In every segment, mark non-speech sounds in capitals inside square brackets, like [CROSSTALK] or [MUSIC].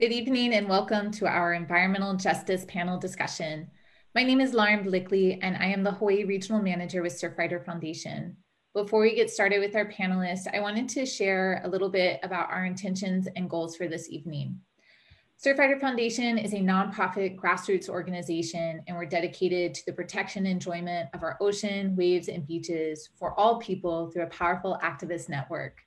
Good evening and welcome to our Environmental Justice Panel discussion. My name is Lauren Blickley and I am the Hawaii Regional Manager with Surfrider Foundation. Before we get started with our panelists, I wanted to share a little bit about our intentions and goals for this evening. Surfrider Foundation is a nonprofit grassroots organization, and we're dedicated to the protection and enjoyment of our ocean, waves, and beaches for all people through a powerful activist network.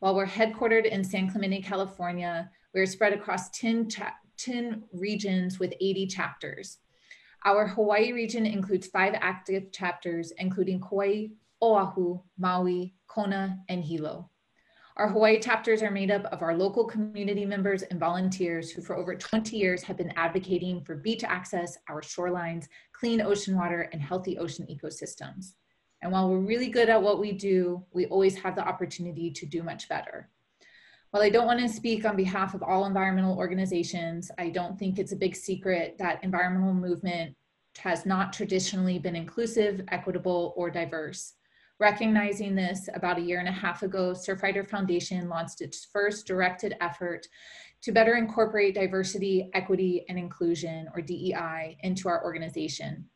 While we're headquartered in San Clemente, California, we're spread across 10, 10 regions with 80 chapters. Our Hawaii region includes five active chapters, including Kauai, Oahu, Maui, Kona, and Hilo. Our Hawaii chapters are made up of our local community members and volunteers who for over 20 years have been advocating for beach access, our shorelines, clean ocean water, and healthy ocean ecosystems. And while we're really good at what we do, we always have the opportunity to do much better. While I don't want to speak on behalf of all environmental organizations, I don't think it's a big secret that environmental movement has not traditionally been inclusive, equitable, or diverse. Recognizing this, about a year and a half ago, Surfrider Foundation launched its first directed effort to better incorporate diversity, equity, and inclusion, or DEI, into our organization.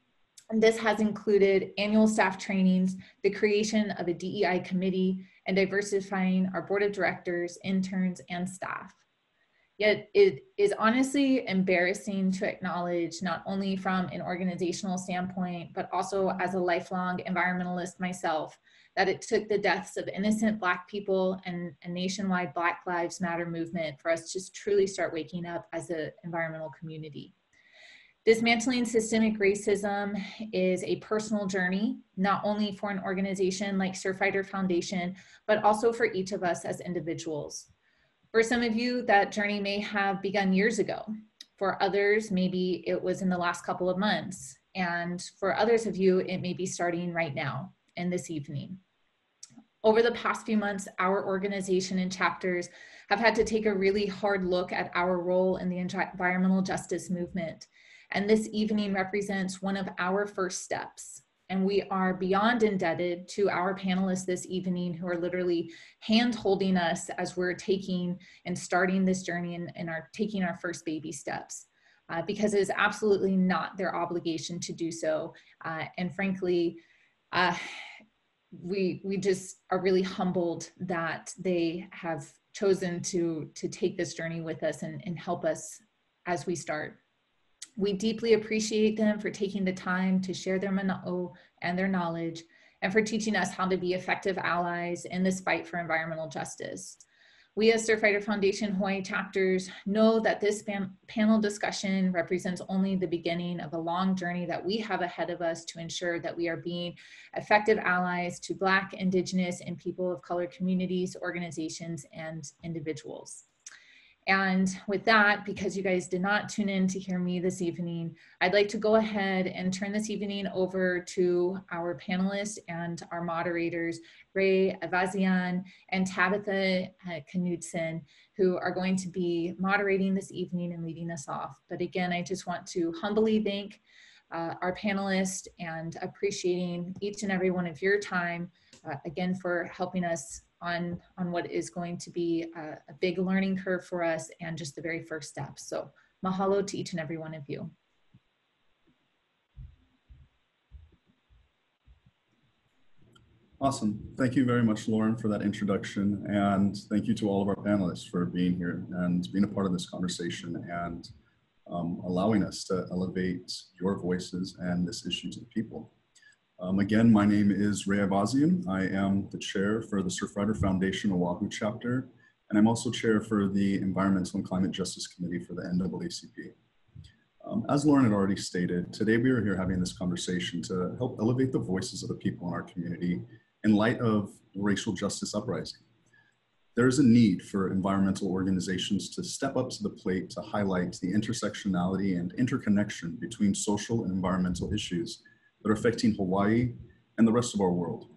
And this has included annual staff trainings, the creation of a DEI committee, and diversifying our board of directors, interns, and staff. Yet it is honestly embarrassing to acknowledge, not only from an organizational standpoint, but also as a lifelong environmentalist myself, that it took the deaths of innocent Black people and a nationwide Black Lives Matter movement for us to truly start waking up as an environmental community. Dismantling systemic racism is a personal journey, not only for an organization like Surfrider Foundation, but also for each of us as individuals. For some of you, that journey may have begun years ago. For others, maybe it was in the last couple of months. And for others of you, it may be starting right now and this evening. Over the past few months, our organization and chapters have had to take a really hard look at our role in the environmental justice movement and this evening represents one of our first steps. And we are beyond indebted to our panelists this evening who are literally hand holding us as we're taking and starting this journey and, and are taking our first baby steps. Uh, because it is absolutely not their obligation to do so. Uh, and frankly, uh, we we just are really humbled that they have chosen to to take this journey with us and, and help us as we start. We deeply appreciate them for taking the time to share their mana'o and their knowledge and for teaching us how to be effective allies in this fight for environmental justice. We as Surfrider Foundation Hawaii chapters know that this panel discussion represents only the beginning of a long journey that we have ahead of us to ensure that we are being effective allies to Black, Indigenous, and people of color communities, organizations, and individuals. And with that, because you guys did not tune in to hear me this evening, I'd like to go ahead and turn this evening over to our panelists and our moderators, Ray Avazian and Tabitha uh, Knudsen, who are going to be moderating this evening and leading us off. But again, I just want to humbly thank uh, our panelists and appreciating each and every one of your time, uh, again, for helping us on, on what is going to be a, a big learning curve for us and just the very first steps. So mahalo to each and every one of you. Awesome. Thank you very much, Lauren, for that introduction. And thank you to all of our panelists for being here and being a part of this conversation and um, allowing us to elevate your voices and this issue to the people. Um, again, my name is Ray Avazian. I am the chair for the Surfrider Foundation Oahu chapter, and I'm also chair for the Environmental and Climate Justice Committee for the NAACP. Um, as Lauren had already stated, today we are here having this conversation to help elevate the voices of the people in our community in light of racial justice uprising. There is a need for environmental organizations to step up to the plate to highlight the intersectionality and interconnection between social and environmental issues that are affecting Hawaii and the rest of our world.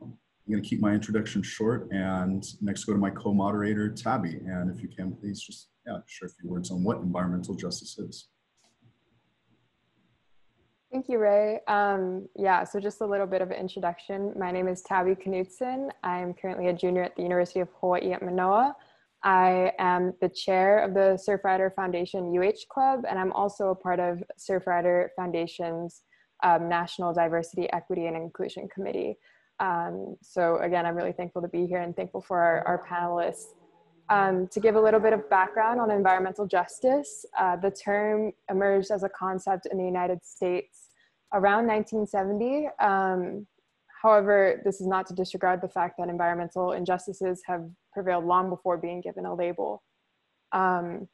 I'm going to keep my introduction short and next go to my co-moderator, Tabby. And if you can, please just yeah, share a few words on what environmental justice is. Thank you, Ray. Um, yeah, so just a little bit of an introduction. My name is Tabby Knudsen. I'm currently a junior at the University of Hawaii at Manoa. I am the chair of the Surfrider Foundation UH Club, and I'm also a part of Surfrider Foundation's um, National Diversity, Equity, and Inclusion Committee. Um, so again, I'm really thankful to be here and thankful for our, our panelists. Um, to give a little bit of background on environmental justice, uh, the term emerged as a concept in the United States around 1970. Um, however, this is not to disregard the fact that environmental injustices have prevailed long before being given a label. Um,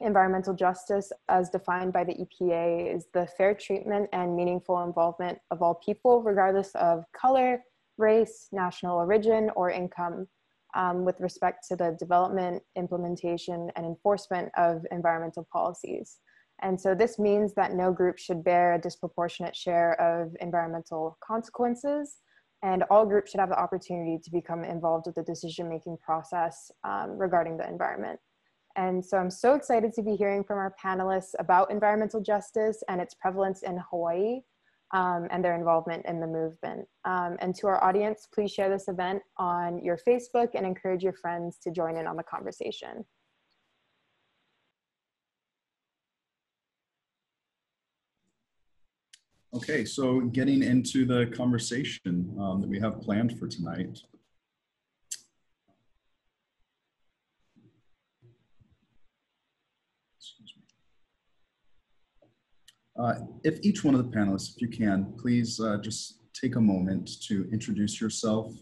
environmental justice, as defined by the EPA, is the fair treatment and meaningful involvement of all people, regardless of color, race, national origin, or income, um, with respect to the development, implementation, and enforcement of environmental policies. And so this means that no group should bear a disproportionate share of environmental consequences, and all groups should have the opportunity to become involved with the decision-making process um, regarding the environment. And so I'm so excited to be hearing from our panelists about environmental justice and its prevalence in Hawaii um, and their involvement in the movement. Um, and to our audience, please share this event on your Facebook and encourage your friends to join in on the conversation. Okay, so getting into the conversation um, that we have planned for tonight. Uh, if each one of the panelists, if you can, please uh, just take a moment to introduce yourself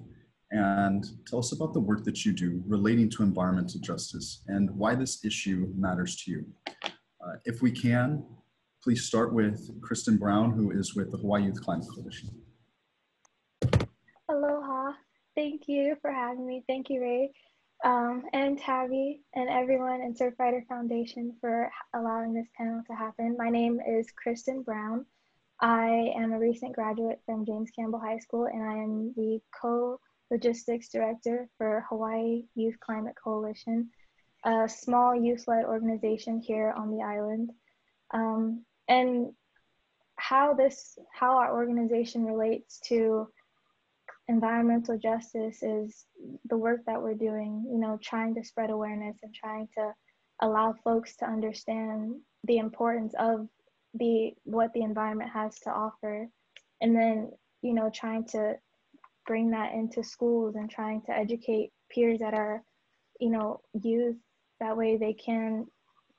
and tell us about the work that you do relating to environmental justice and why this issue matters to you. Uh, if we can, please start with Kristen Brown, who is with the Hawaii Youth Climate Coalition. Aloha. Thank you for having me. Thank you, Ray um, and Tabby and everyone in Surfrider Foundation for allowing this panel to happen. My name is Kristen Brown. I am a recent graduate from James Campbell High School and I am the co-logistics director for Hawaii Youth Climate Coalition, a small youth-led organization here on the island. Um, and how this, how our organization relates to environmental justice is the work that we're doing, you know, trying to spread awareness and trying to allow folks to understand the importance of the what the environment has to offer. And then you know trying to bring that into schools and trying to educate peers that are you know youth that way they can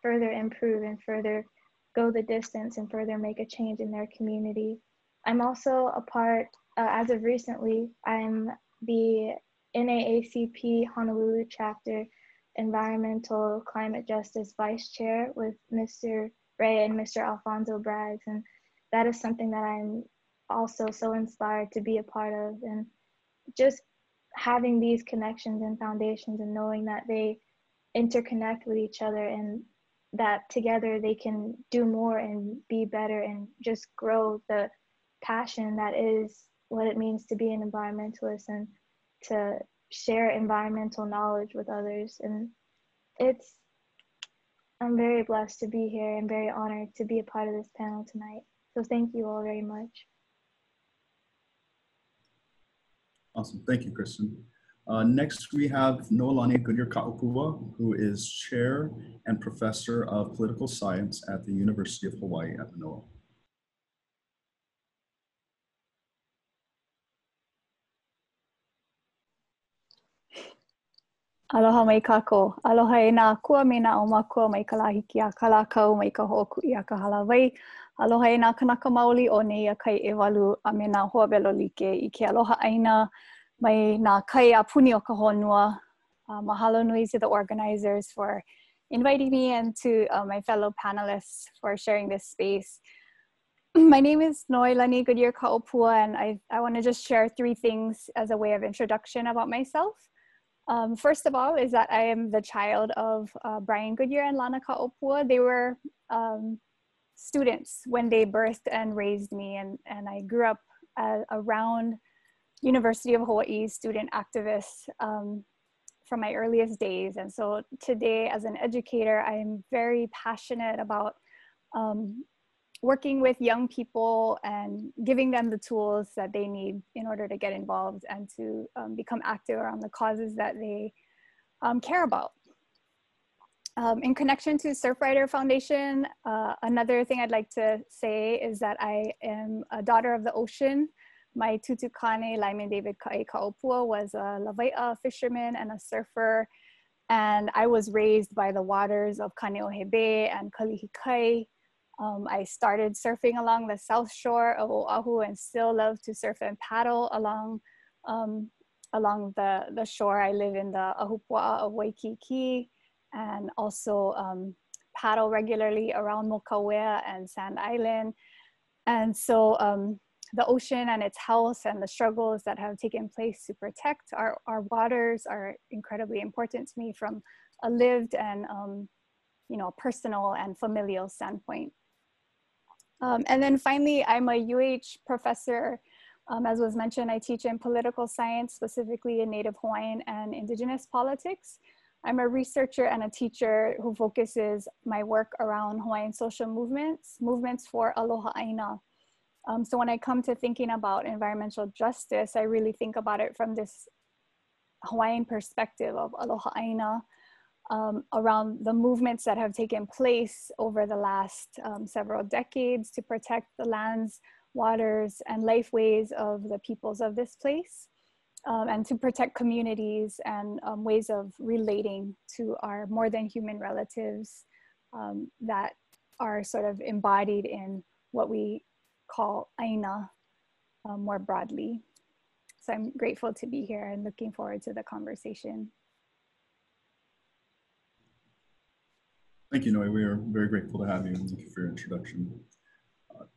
further improve and further go the distance and further make a change in their community. I'm also a part uh, as of recently, I'm the NAACP Honolulu chapter environmental climate justice vice chair with Mr. Ray and Mr. Alfonso Braggs. And that is something that I'm also so inspired to be a part of. And just having these connections and foundations and knowing that they interconnect with each other and that together they can do more and be better and just grow the passion that is what it means to be an environmentalist and to share environmental knowledge with others. And it's, I'm very blessed to be here and very honored to be a part of this panel tonight. So thank you all very much. Awesome. Thank you, Kristen. Uh, next, we have Noelani Goodyear Ka'opua, who is Chair and Professor of Political Science at the University of Hawaii at Manoa. Aloha mai kako. Aloha e nā kua me nā o makua mai ka lahiki a ka lākau mai ka hoku i a ka halawai. Aloha e nā kanaka maoli o nei a kai e walu a me nā hoa velo like i ke aloha aina mai nā kai a puni o ka honua. Uh, mahalo nui to the organizers for inviting me and to uh, my fellow panelists for sharing this space. [CLEARS THROAT] my name is Noelani Goodyear Kaopua and I, I want to just share three things as a way of introduction about myself. Um, first of all, is that I am the child of uh, Brian Goodyear and Lana Ka'opua. They were um, students when they birthed and raised me, and, and I grew up uh, around University of Hawaii student activists um, from my earliest days. And so today, as an educator, I'm very passionate about um, working with young people and giving them the tools that they need in order to get involved and to um, become active around the causes that they um, care about. Um, in connection to Surfrider Foundation, uh, another thing I'd like to say is that I am a daughter of the ocean. My tutukane, Lyman David Kaopua, was a Lawai'a fisherman and a surfer. And I was raised by the waters of Kaneohe Bay and Kalihikai. Um, I started surfing along the south shore of Oahu and still love to surf and paddle along um, along the, the shore. I live in the Ahupua'a of Waikiki and also um, paddle regularly around Mokauea and Sand Island. And so um, the ocean and its health and the struggles that have taken place to protect our, our waters are incredibly important to me from a lived and um, you know personal and familial standpoint. Um, and then finally, I'm a UH professor. Um, as was mentioned, I teach in political science, specifically in Native Hawaiian and Indigenous politics. I'm a researcher and a teacher who focuses my work around Hawaiian social movements, movements for aloha aina. Um, so when I come to thinking about environmental justice, I really think about it from this Hawaiian perspective of aloha aina, um, around the movements that have taken place over the last um, several decades to protect the lands, waters, and lifeways of the peoples of this place um, and to protect communities and um, ways of relating to our more than human relatives um, that are sort of embodied in what we call Aina um, more broadly. So I'm grateful to be here and looking forward to the conversation. Thank you, Noe. We are very grateful to have you thank you for your introduction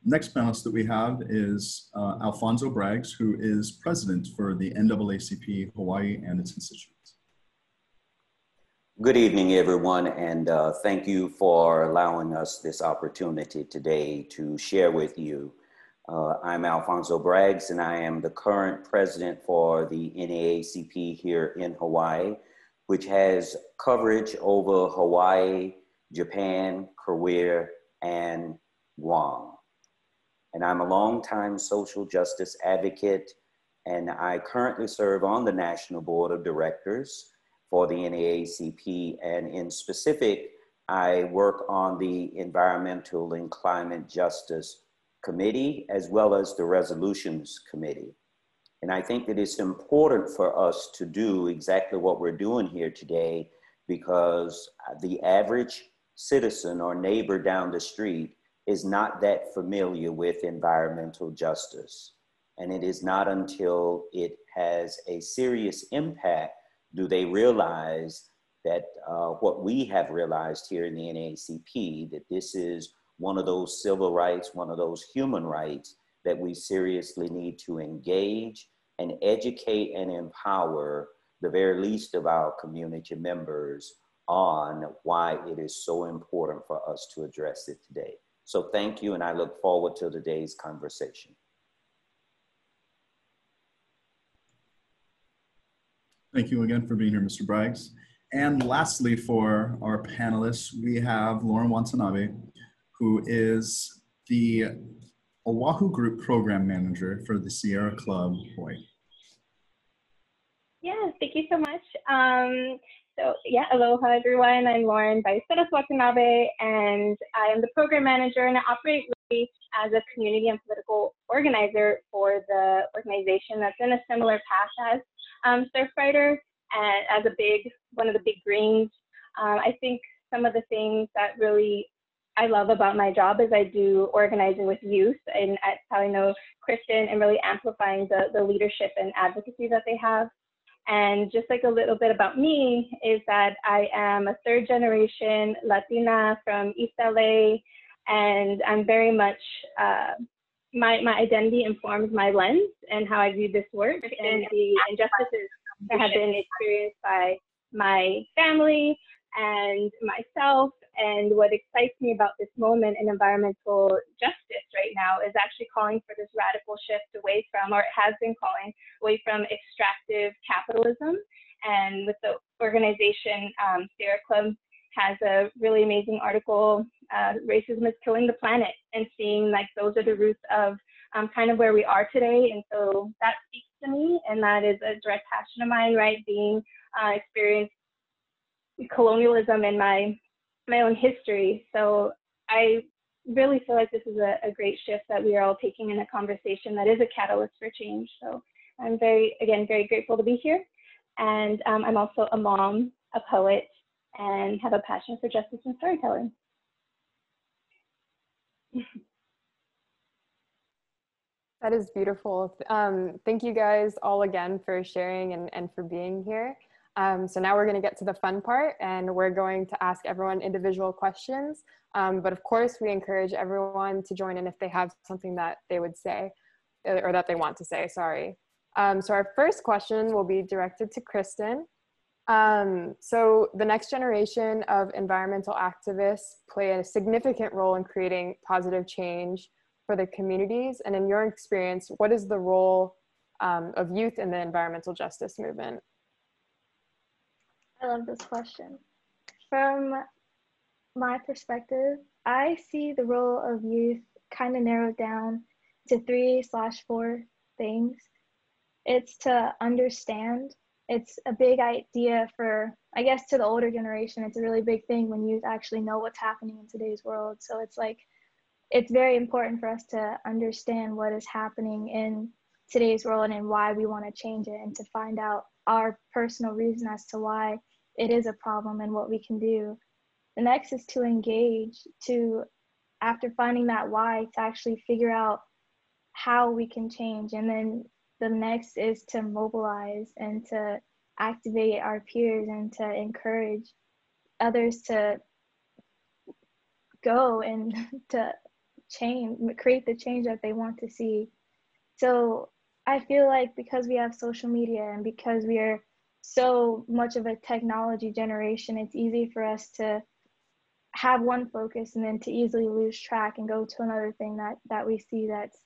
next panelist that we have is uh, Alfonso Braggs, who is president for the NAACP Hawaii and its constituents. Good evening, everyone, and uh, thank you for allowing us this opportunity today to share with you. Uh, I'm Alfonso Braggs, and I am the current president for the NAACP here in Hawaii, which has coverage over Hawaii, Japan, Korea, and Guam and I'm a longtime social justice advocate, and I currently serve on the National Board of Directors for the NAACP, and in specific, I work on the Environmental and Climate Justice Committee, as well as the Resolutions Committee. And I think that it's important for us to do exactly what we're doing here today because the average citizen or neighbor down the street is not that familiar with environmental justice. And it is not until it has a serious impact do they realize that uh, what we have realized here in the NAACP, that this is one of those civil rights, one of those human rights that we seriously need to engage and educate and empower the very least of our community members on why it is so important for us to address it today. So thank you, and I look forward to today's conversation. Thank you again for being here, Mr. Braggs. And lastly, for our panelists, we have Lauren Watanabe, who is the Oahu Group Program Manager for the Sierra Club Hawaii. Yeah, thank you so much. Um, so yeah, aloha everyone. I'm Lauren Ballesteros Watanabe, and I am the program manager and I operate really as a community and political organizer for the organization that's in a similar path as um, Surfrider and as a big, one of the big greens. Um, I think some of the things that really I love about my job is I do organizing with youth and at how I know Kristen and really amplifying the, the leadership and advocacy that they have. And just like a little bit about me is that I am a third generation Latina from East LA, and I'm very much, uh, my, my identity informs my lens and how I view this work and the injustices that have been experienced by my family and myself and what excites me about this moment in environmental justice right now is actually calling for this radical shift away from, or it has been calling, away from extractive capitalism. And with the organization, um, Sierra Club has a really amazing article, uh, Racism is Killing the Planet, and seeing like those are the roots of um, kind of where we are today. And so that speaks to me, and that is a direct passion of mine, right? Being uh, experienced colonialism in my my own history. So I really feel like this is a, a great shift that we are all taking in a conversation that is a catalyst for change. So I'm very, again, very grateful to be here. And um, I'm also a mom, a poet, and have a passion for justice and storytelling. That is beautiful. Um, thank you guys all again for sharing and, and for being here. Um, so now we're going to get to the fun part and we're going to ask everyone individual questions. Um, but of course, we encourage everyone to join in if they have something that they would say uh, or that they want to say, sorry. Um, so our first question will be directed to Kristen. Um, so the next generation of environmental activists play a significant role in creating positive change for the communities. And in your experience, what is the role um, of youth in the environmental justice movement? I love this question. From my perspective, I see the role of youth kind of narrowed down to three slash four things. It's to understand. It's a big idea for, I guess, to the older generation. It's a really big thing when youth actually know what's happening in today's world. So it's like it's very important for us to understand what is happening in today's world and why we want to change it and to find out our personal reason as to why it is a problem and what we can do. The next is to engage, to, after finding that why, to actually figure out how we can change. And then the next is to mobilize and to activate our peers and to encourage others to go and [LAUGHS] to change, create the change that they want to see. So I feel like because we have social media and because we are so much of a technology generation, it's easy for us to have one focus and then to easily lose track and go to another thing that that we see that's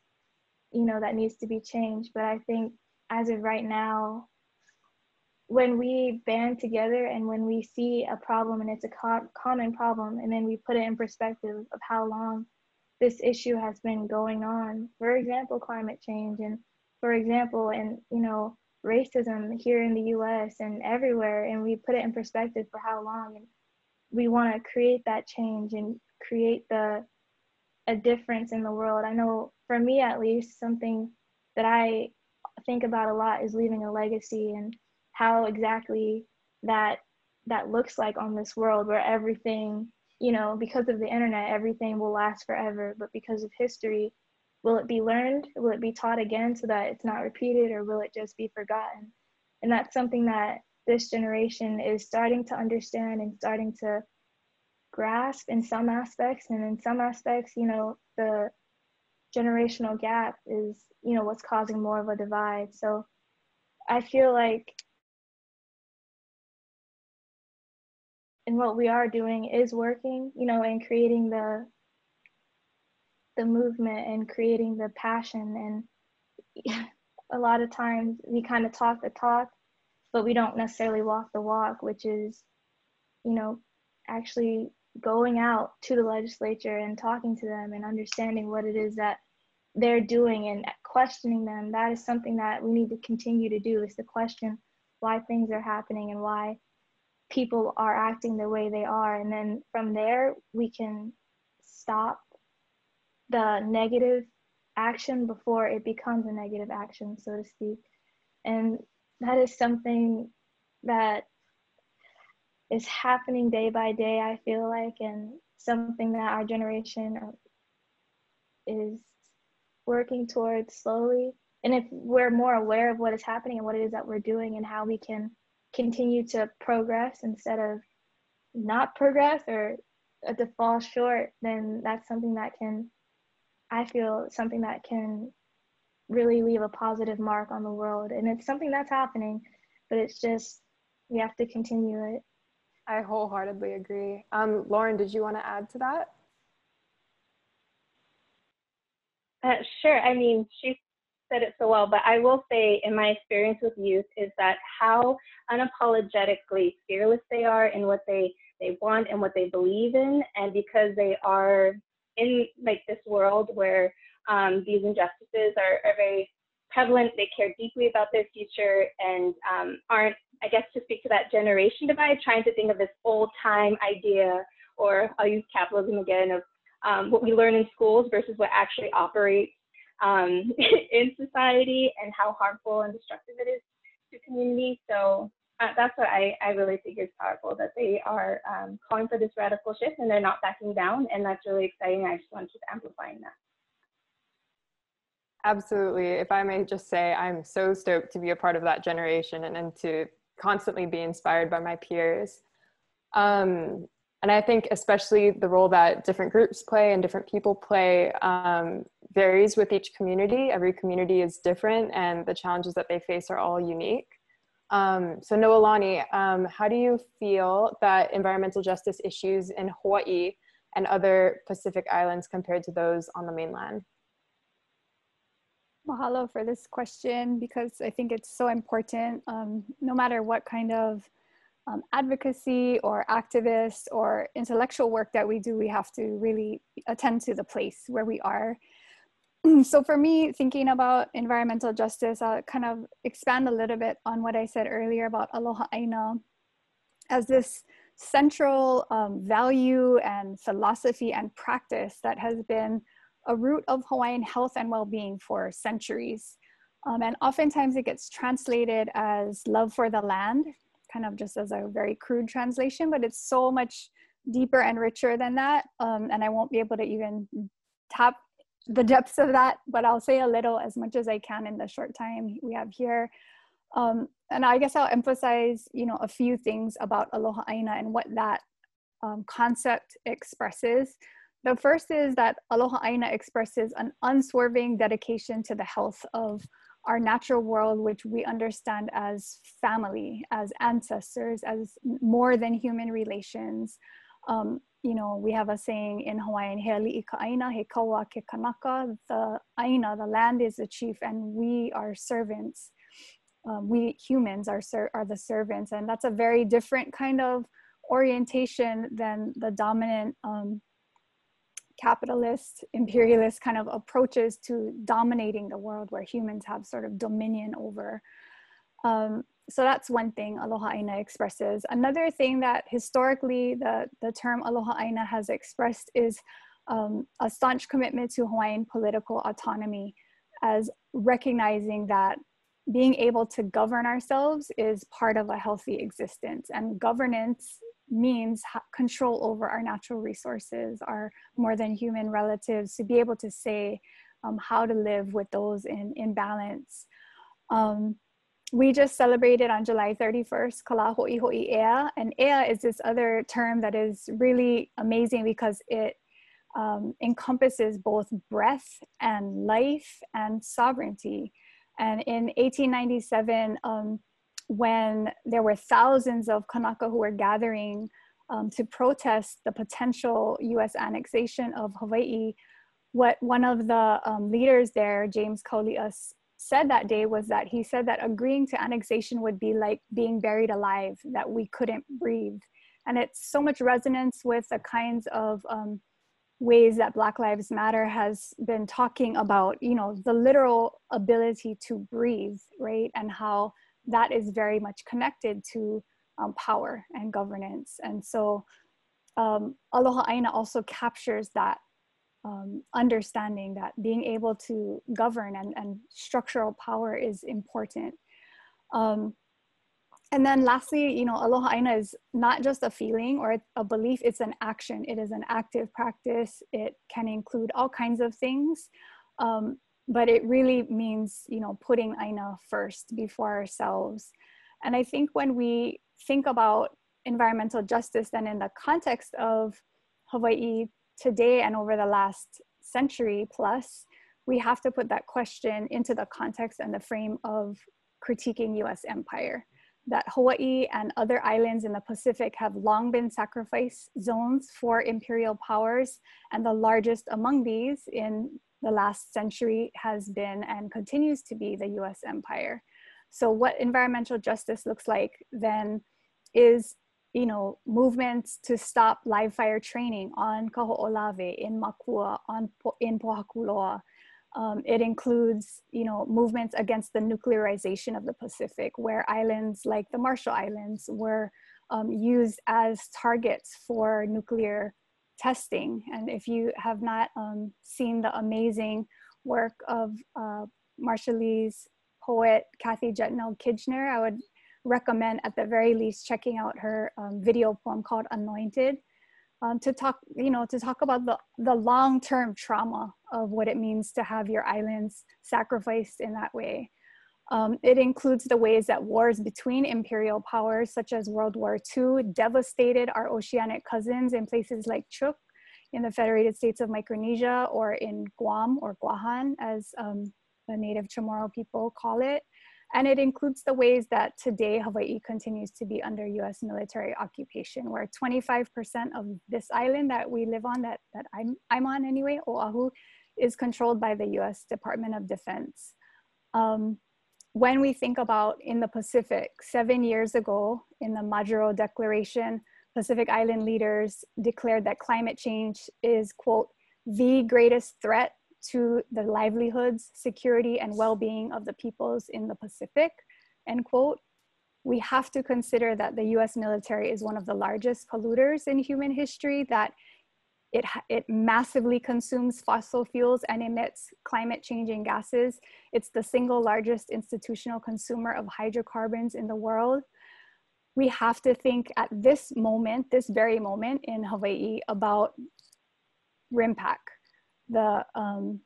you know that needs to be changed. But I think as of right now, when we band together and when we see a problem and it's a co- common problem and then we put it in perspective of how long this issue has been going on. For example, climate change and for example, and you know, racism here in the US and everywhere and we put it in perspective for how long and we want to create that change and create the a difference in the world. I know for me at least something that I think about a lot is leaving a legacy and how exactly that that looks like on this world where everything you know, because of the internet, everything will last forever. But because of history, will it be learned? Will it be taught again so that it's not repeated, or will it just be forgotten? And that's something that this generation is starting to understand and starting to grasp in some aspects. And in some aspects, you know, the generational gap is, you know, what's causing more of a divide. So I feel like and what we are doing is working, you know, and creating the the movement and creating the passion and [LAUGHS] a lot of times we kind of talk the talk but we don't necessarily walk the walk which is you know actually going out to the legislature and talking to them and understanding what it is that they're doing and questioning them that is something that we need to continue to do is to question why things are happening and why people are acting the way they are. And then from there, we can stop the negative action before it becomes a negative action, so to speak. And that is something that is happening day by day, I feel like, and something that our generation is working towards slowly. And if we're more aware of what is happening and what it is that we're doing and how we can continue to progress instead of not progress or to fall short, then that's something that can, I feel, something that can really leave a positive mark on the world. And it's something that's happening, but it's just, we have to continue it. I wholeheartedly agree. Um, Lauren, did you want to add to that? Uh, sure. I mean, she said it so well, but I will say, in my experience with youth, is that how unapologetically fearless they are in what they they want and what they believe in, and because they are in like this world where um, these injustices are, are very prevalent, they care deeply about their future and um, aren't, I guess, to speak to that generation divide, trying to think of this old time idea or I'll use capitalism again, of um, what we learn in schools versus what actually operates um, [LAUGHS] in society and how harmful and destructive it is to community. So uh, that's what I, I really think is powerful that they are um, calling for this radical shift and they're not backing down. And that's really exciting. I just want to keep amplifying that. Absolutely. If I may just say, I'm so stoked to be a part of that generation and, and to constantly be inspired by my peers. Um, and I think especially the role that different groups play and different people play um, varies with each community. Every community is different and the challenges that they face are all unique. Um, so Noelani, um, how do you feel that environmental justice issues in Hawaii and other Pacific islands compared to those on the mainland? Mahalo for this question because I think it's so important. Um, no matter what kind of um, advocacy or activist or intellectual work that we do, we have to really attend to the place where we are. [CLEARS THROAT] so for me, thinking about environmental justice, I'll kind of expand a little bit on what I said earlier about aloha aina as this central um, value and philosophy and practice that has been a root of Hawaiian health and well-being for centuries. Um, and oftentimes it gets translated as love for the land, kind of just as a very crude translation, but it's so much deeper and richer than that. Um, and I won't be able to even tap the depths of that, but I'll say a little as much as I can in the short time we have here. Um, and I guess I'll emphasize, you know, a few things about Aloha Aina and what that um, concept expresses. The first is that Aloha Aina expresses an unswerving dedication to the health of our natural world, which we understand as family, as ancestors, as more than human relations. Um, you know, we have a saying in Hawaiian, he ali'i ka aina, he ke kanaka. The aina, the land is the chief, and we are servants. Um, we humans are, are the servants. And that's a very different kind of orientation than the dominant um, capitalist, imperialist kind of approaches to dominating the world where humans have sort of dominion over. Um, so that's one thing Aloha Aina expresses. Another thing that historically the, the term Aloha Aina has expressed is um, a staunch commitment to Hawaiian political autonomy as recognizing that being able to govern ourselves is part of a healthy existence and governance means control over our natural resources, our more than human relatives, to be able to say um, how to live with those in, in balance. Um, we just celebrated on July 31st Kala Ho'i Ea, and Ea is this other term that is really amazing because it um, encompasses both breath and life and sovereignty. And in 1897, um, when there were thousands of Kanaka who were gathering um, to protest the potential US annexation of Hawaii, what one of the um, leaders there, James Kaulia, said that day was that he said that agreeing to annexation would be like being buried alive, that we couldn't breathe. And it's so much resonance with the kinds of um, ways that Black Lives Matter has been talking about, you know, the literal ability to breathe, right? And how that is very much connected to um, power and governance. And so um, Aloha Aina also captures that um, understanding that being able to govern and, and structural power is important. Um, and then lastly, you know, Aloha Aina is not just a feeling or a belief, it's an action. It is an active practice. It can include all kinds of things. Um, but it really means you know putting aina first before ourselves and i think when we think about environmental justice then in the context of hawaii today and over the last century plus we have to put that question into the context and the frame of critiquing us empire that hawaii and other islands in the pacific have long been sacrifice zones for imperial powers and the largest among these in the last century has been and continues to be the US empire. So what environmental justice looks like then is you know, movements to stop live fire training on Kaho'olawe, in Makua, on, in Pohakuloa. Um, it includes, you know, movements against the nuclearization of the Pacific, where islands like the Marshall Islands were um, used as targets for nuclear testing. And if you have not um, seen the amazing work of uh, Marshallese poet Kathy Jetnil-Kijiner, I would recommend at the very least checking out her um, video poem called Anointed um, to talk, you know, to talk about the, the long-term trauma of what it means to have your islands sacrificed in that way. Um, it includes the ways that wars between imperial powers, such as World War II, devastated our oceanic cousins in places like Chuuk, in the Federated States of Micronesia, or in Guam, or Guahan, as um, the native Chamorro people call it. And it includes the ways that today Hawaii continues to be under US military occupation, where 25% of this island that we live on, that, that I'm, I'm on anyway, Oahu, is controlled by the US Department of Defense. Um, when we think about in the Pacific, seven years ago in the Majuro Declaration, Pacific Island leaders declared that climate change is, quote, the greatest threat to the livelihoods, security, and well-being of the peoples in the Pacific, end quote. We have to consider that the US military is one of the largest polluters in human history, that it, it massively consumes fossil fuels and emits climate changing gases. It's the single largest institutional consumer of hydrocarbons in the world. We have to think at this moment, this very moment in Hawaii about RIMPAC, the, um,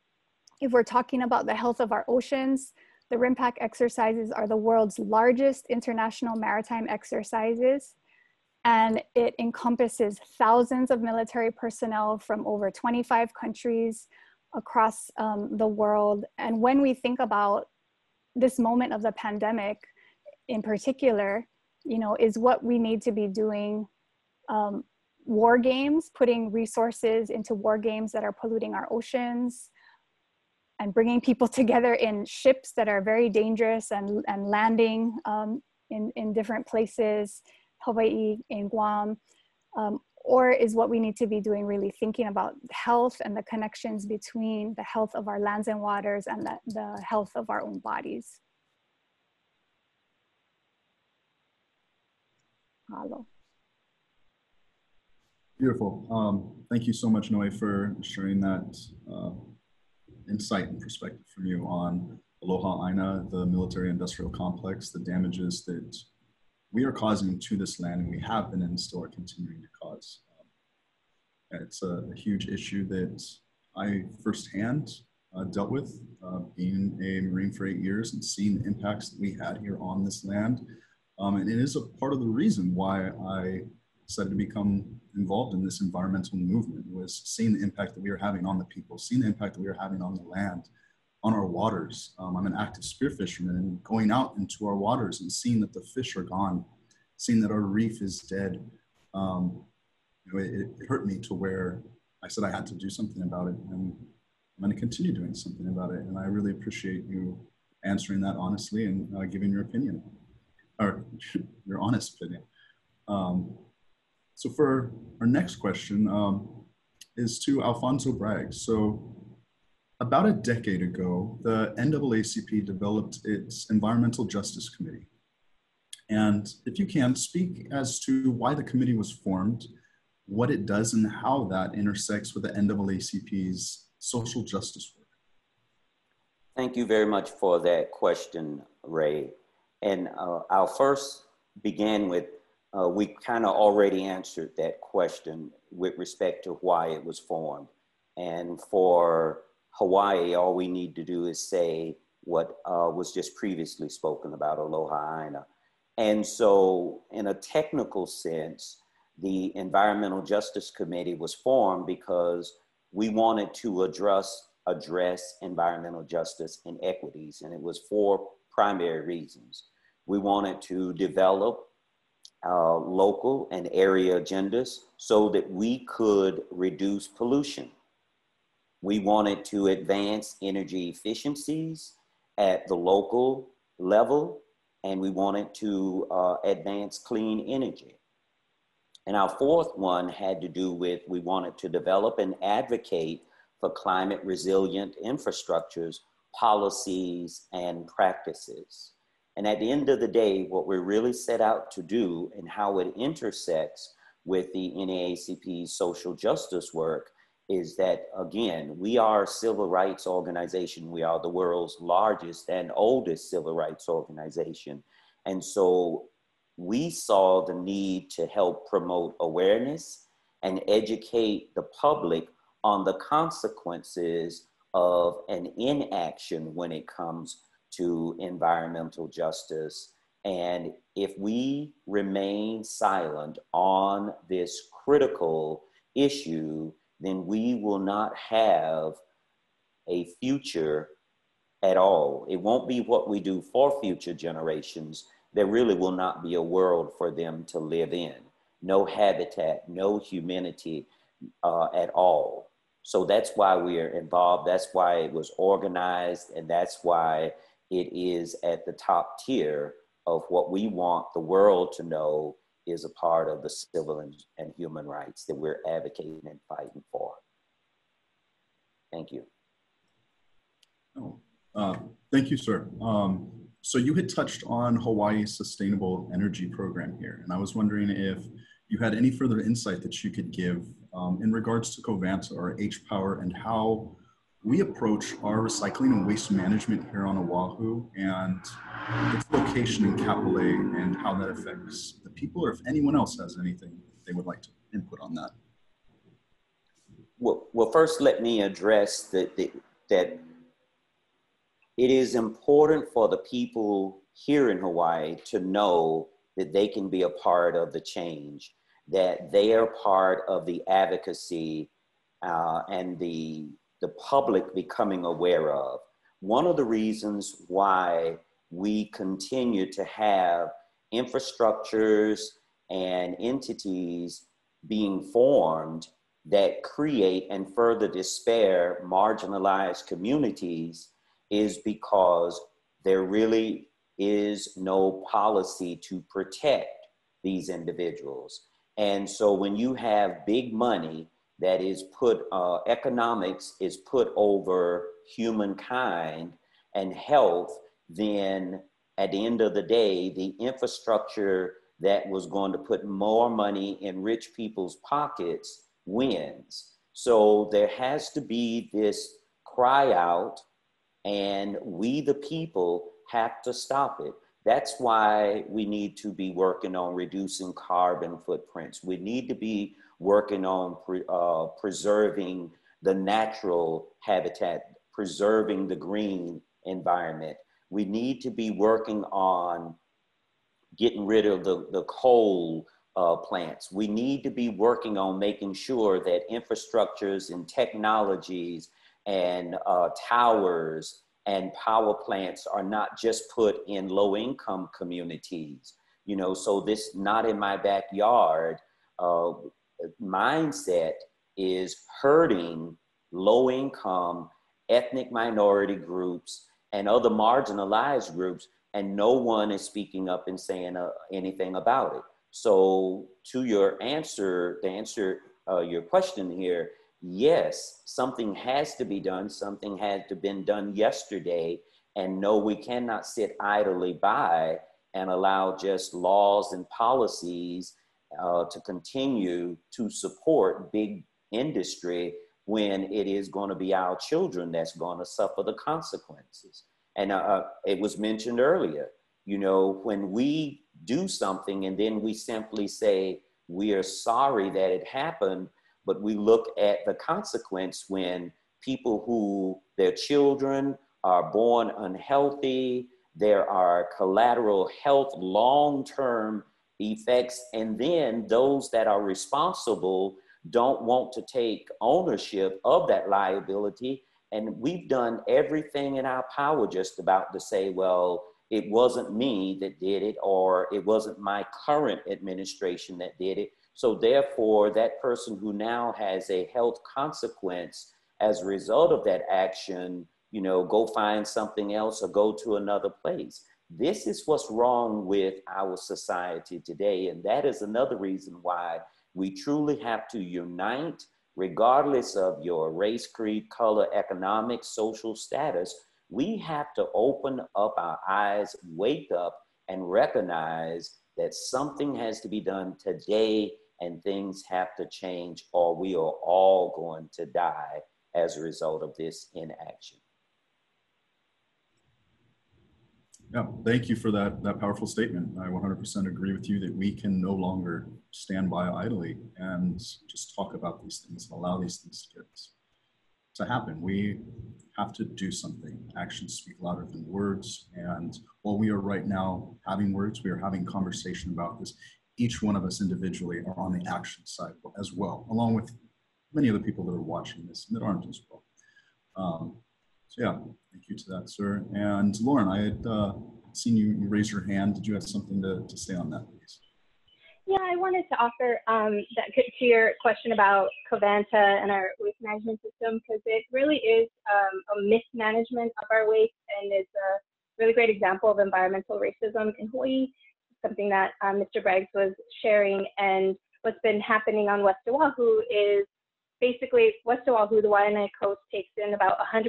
if we're talking about the health of our oceans, the RIMPAC exercises are the world's largest international maritime exercises and it encompasses thousands of military personnel from over 25 countries across um, the world. And when we think about this moment of the pandemic in particular, you know, is what we need to be doing um, war games, putting resources into war games that are polluting our oceans, and bringing people [LAUGHS] together in ships that are very dangerous and, and landing um, in, in different places Hawaii, in Guam, um, or is what we need to be doing really thinking about health and the connections between the health of our lands and waters and the, the health of our own bodies. Hello. Beautiful. Um, thank you so much, Noe, for sharing that uh, insight and perspective from you on Aloha Aina, the military industrial complex, the damages that we are causing to this land and we have been and still are continuing to cause. Um, it's a, a, huge issue that I firsthand uh, dealt with uh, being a Marine for eight years and seeing the impacts that we had here on this land. Um, and it is a part of the reason why I decided to become involved in this environmental movement was seeing the impact that we are having on the people, seeing the impact that we are having on the land, on our waters. Um, I'm an active spearfisherman and going out into our waters and seeing that the fish are gone, seeing that our reef is dead. Um, you know, it, it, hurt me to where I said I had to do something about it, and I'm going to continue doing something about it. And I really appreciate you answering that honestly and uh, giving your opinion, or [LAUGHS] your honest opinion. Um, so for our next question um, is to Alfonso Bragg. So about a decade ago, the NAACP developed its Environmental Justice Committee. And if you can, speak as to why the committee was formed, what it does, and how that intersects with the NAACP's social justice work. Thank you very much for that question, Ray. And uh, I'll first begin with uh, we kind of already answered that question with respect to why it was formed. And for Hawaii, all we need to do is say what uh, was just previously spoken about Aloha Aina. And so, in a technical sense, the Environmental Justice Committee was formed because we wanted to address address environmental justice and equities, and it was for primary reasons. We wanted to develop uh, local and area agendas so that we could reduce pollution we wanted to advance energy efficiencies at the local level, and we wanted to uh, advance clean energy. And our fourth one had to do with we wanted to develop and advocate for climate resilient infrastructures, policies, and practices. And at the end of the day, what we're really set out to do and how it intersects with the NAACP social justice work is that again, we are a civil rights organization. We are the world's largest and oldest civil rights organization. And so we saw the need to help promote awareness and educate the public on the consequences of an inaction when it comes to environmental justice. And if we remain silent on this critical issue, then we will not have a future at all. It won't be what we do for future generations. There really will not be a world for them to live in. No habitat, no humanity uh, at all. So that's why we are involved. That's why it was organized, and that's why it is at the top tier of what we want the world to know is a part of the civil and, and human rights that we're advocating and fighting for. Thank you. Oh, uh, thank you, sir. Um, so you had touched on Hawaii's sustainable energy program here, and I was wondering if you had any further insight that you could give um, in regards to Covanta or H-Power and how we approach our recycling and waste management here on Oahu and its location in Kapolei and how that affects the people or if anyone else has anything they would like to input on that. Well, well first let me address that, that, that it is important for the people here in Hawaii to know that they can be a part of the change, that they are part of the advocacy uh, and the the public becoming aware of. One of the reasons why we continue to have infrastructures and entities being formed that create and further despair marginalized communities is because there really is no policy to protect these individuals. And so when you have big money that is put, uh, economics is put over humankind and health, then at the end of the day, the infrastructure that was going to put more money in rich people's pockets wins. So there has to be this cry out, and we, the people, have to stop it. That's why we need to be working on reducing carbon footprints. We need to be working on pre, uh, preserving the natural habitat, preserving the green environment. We need to be working on getting rid of the, the coal uh, plants. We need to be working on making sure that infrastructures and technologies and uh, towers and power plants are not just put in low income communities. You know, so this not in my backyard uh, mindset is hurting low income ethnic minority groups and other marginalized groups and no one is speaking up and saying uh, anything about it. So to your answer to answer uh, your question here yes something has to be done. Something had to been done yesterday and no we cannot sit idly by and allow just laws and policies uh, to continue to support big industry when it is going to be our children that's going to suffer the consequences. And uh, uh, it was mentioned earlier, you know, when we do something and then we simply say, we are sorry that it happened, but we look at the consequence when people who their children are born unhealthy, there are collateral health long term effects. And then those that are responsible don't want to take ownership of that liability. And we've done everything in our power just about to say, well, it wasn't me that did it, or it wasn't my current administration that did it. So, therefore, that person who now has a health consequence as a result of that action, you know, go find something else or go to another place. This is what's wrong with our society today. And that is another reason why we truly have to unite, regardless of your race, creed, color, economic, social status. We have to open up our eyes, wake up, and recognize that something has to be done today and things have to change, or we are all going to die as a result of this inaction. Yeah, thank you for that, that powerful statement. I 100% agree with you that we can no longer stand by idly and just talk about these things and allow these things to, get, to happen. We have to do something. Actions speak louder than words. And while we are right now having words, we are having conversation about this. Each one of us individually are on the action side as well, along with many of the people that are watching this and that aren't as well. Um, so yeah, thank you to that, sir. And Lauren, I had uh, seen you, raise your hand. Did you have something to, to say on that, please? Yeah, I wanted to offer um, that to your question about Covanta and our waste management system because it really is um, a mismanagement of our waste and is a really great example of environmental racism in Hawaii, something that um, Mr. Braggs was sharing. And what's been happening on West Oahu is basically West Oahu, the Waianae Coast takes in about 100%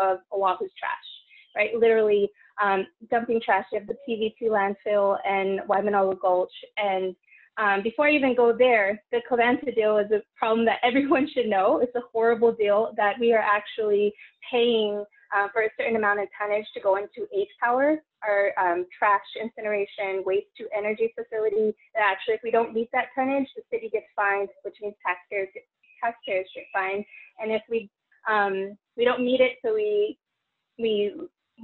of Oahu's trash, right? Literally um, dumping trash. You have the PVT landfill and Waimanalo Gulch. And um, before I even go there, the Covanta deal is a problem that [LAUGHS] everyone should know. It's a horrible deal that we are actually paying uh, for a certain amount of tonnage to go into H Power, our um, trash incineration waste to energy facility. That actually, if we don't meet that tonnage, the city gets fined, which means taxpayers get taxpayers should fine. And if we um, we don't meet it, so we we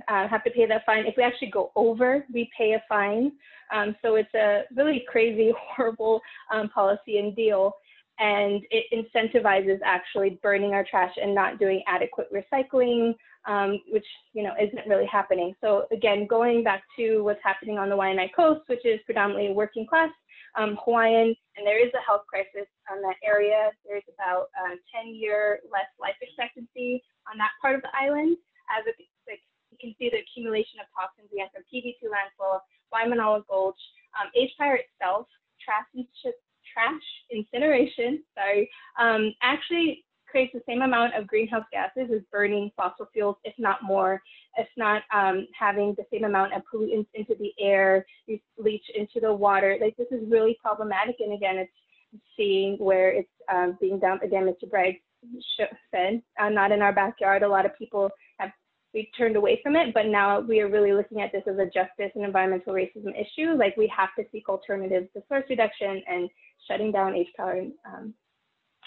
uh, have to pay that fine. If we actually go over, we pay a fine. Um, so it's a really crazy, [LAUGHS] horrible um, policy and deal. And it incentivizes actually burning our trash and not doing adequate recycling, um, which you know isn't really happening. So again, going back to what's happening on the Waianae Coast, which is predominantly working class um, Hawaiian, and there is a health crisis on that area. There's about a 10 year less life expectancy on that part of the island. As it, like, you can see the accumulation of toxins have from PVT landfill, Waimanalo Gulch, um, H-Power itself, trash, trash incineration, sorry, um, actually creates the same amount of greenhouse gases as burning fossil fuels, if not more. It's not um, having the same amount of pollutants into the air, leach into the water. Like this is really problematic. And again, it's seeing where it's um, being dumped. Again, Mr. Bragg said, uh, not in our backyard. A lot of people have we turned away from it, but now we are really looking at this as a justice and environmental racism issue. Like we have to seek alternatives to source reduction and shutting down H power um,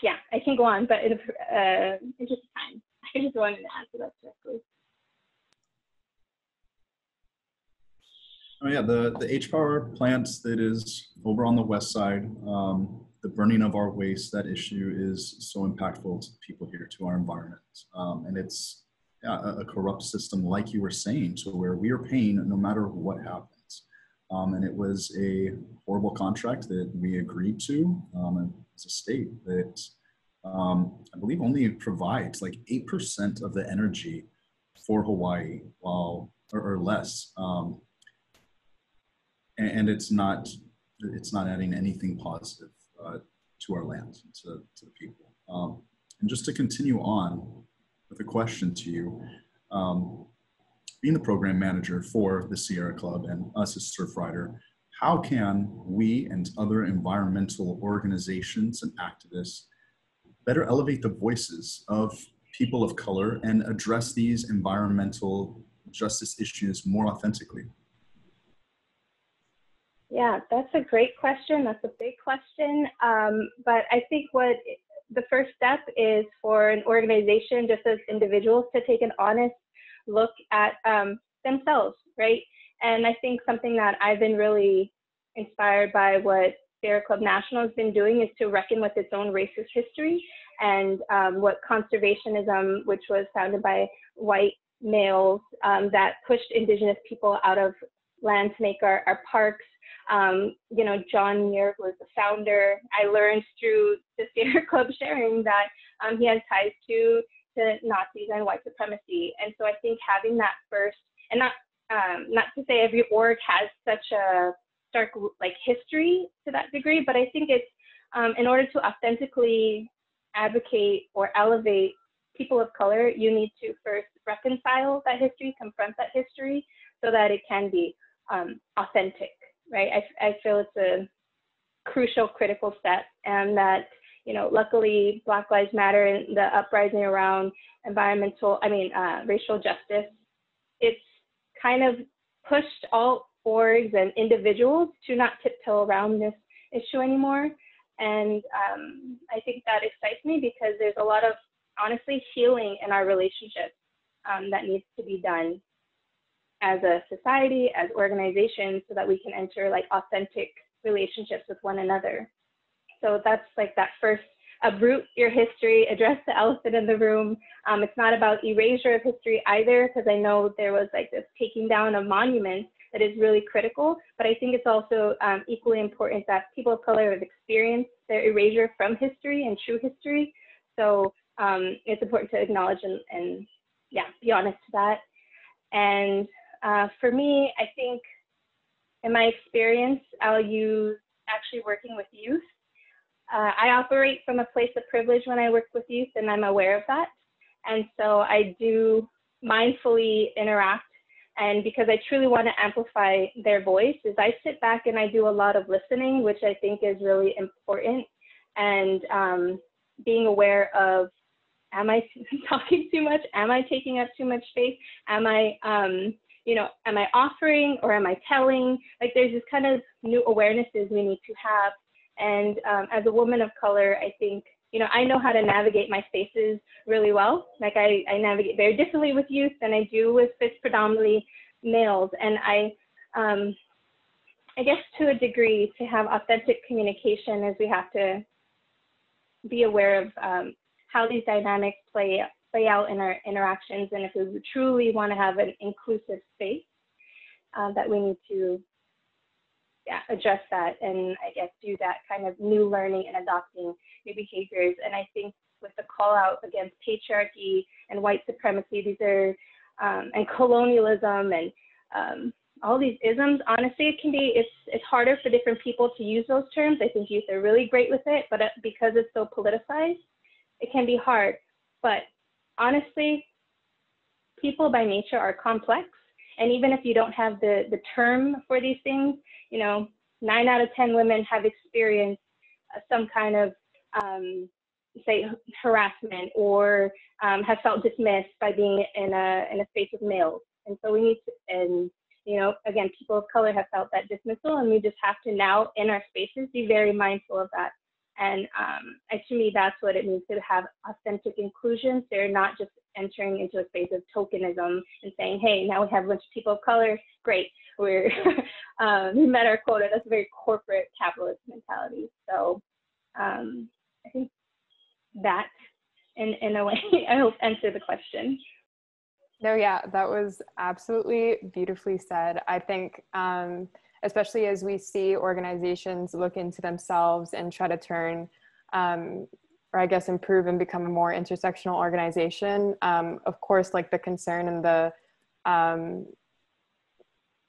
yeah, I can go on, but in, uh, in just time, [LAUGHS] I just wanted to answer that directly. Oh yeah, the, the H-Power plant that is over on the west side, um, the burning of our waste, that issue is so impactful to people here, to our environment. Um, and it's yeah, a, a, corrupt system, like you were saying, to where we are paying no matter what happens. Um, and it was a horrible contract that we agreed to. Um, as a state that um, I believe only provides like 8% of the energy for Hawaii while, or, or less. Um, and, and, it's not, it's not adding anything positive uh, to our land, to, to the people. Um, and just to continue on with a question to you, um, being the program manager for the Sierra Club and us as Surfrider, how can we and other environmental organizations and activists better elevate the voices of people of color and address these environmental justice issues more authentically? Yeah, that's a great question. That's a big question. Um, but I think what the first step is for an organization, just as individuals, to take an honest look at um, themselves, right? And I think something that I've been really inspired by what Sierra Club National has been doing is to reckon with its own racist history and um, what conservationism, which was founded by white males um, that pushed indigenous people out of land to make our, our parks. Um, you know, John Muir was the founder. I learned through the Sierra [LAUGHS] Club sharing that um, he has ties to, to Nazis and white supremacy. And so I think having that first, and not um, not to say every org has such a stark like history to that degree, but I think it's um, in order to authentically advocate or elevate people of color, you need to first reconcile that history, confront that history, so that it can be um, authentic, right? I, I feel it's a crucial, critical step, and that you know, luckily, Black Lives Matter and the uprising around environmental, I mean, uh, racial justice, it's kind of pushed all orgs and individuals to not tiptoe around this issue anymore. And um, I think that excites me because there's a lot of honestly healing in our relationships um, that needs to be done as a society, as organizations, so that we can enter like authentic relationships with one another. So that's like that first uproot your history, address the elephant in the room. Um, it's not about erasure of history either, because I know there was like this taking down of monuments that is really critical. But I think it's also um, equally important that people of color have experienced their erasure from history and true history. So um, it's important to acknowledge and, and, yeah, be honest to that. And uh, for me, I think in my experience, I'll use actually working with youth. Uh, I operate from a place of privilege when I work with youth, and I'm aware of that. And so I do mindfully interact and because I truly want to amplify their voice is I sit back and I do a lot of listening, which I think is really important. And um, being aware of, am I [LAUGHS] talking too much? Am I taking up too much space? Am I, um, you know, am I offering or am I telling? Like there's this kind of new awarenesses we need to have. And um, as a woman of color, I think you know, I know how to navigate my spaces really well. Like I, I navigate very differently with youth than I do with predominantly males. And I, um, I guess to a degree, to have authentic communication is we have to be aware of um, how these dynamics play play out in our interactions, and if we truly want to have an inclusive space, uh, that we need to address that and I guess do that kind of new learning and adopting new behaviors. And I think with the call out against patriarchy and white supremacy, these are, um, and colonialism and um, all these isms, honestly, it can be, it's, it's harder for different people to use those terms. I think youth are really great with it, but uh, because it's so politicized, it can be hard. But honestly, people by nature are complex. And even if you don't have the, the term for these things, you know, nine out of 10 women have experienced some kind of, um, say, harassment or um, have felt dismissed by being in a, in a space with males. And so we need to, and, you know, again, people of color have felt that dismissal, and we just have to now, in our spaces, be very mindful of that. And, um, and to me, that's what it means to have authentic inclusion. They're not just entering into a space of tokenism and saying, hey, now we have a bunch of people of color, great we're [LAUGHS] um, we met our quota. That's a very corporate capitalist mentality. So um, I think that, in in a way, [LAUGHS] I hope answer the question. No, yeah, that was absolutely beautifully said. I think, um, especially as we see organizations look into themselves and try to turn, um, or I guess improve and become a more intersectional organization. Um, of course, like the concern and the um,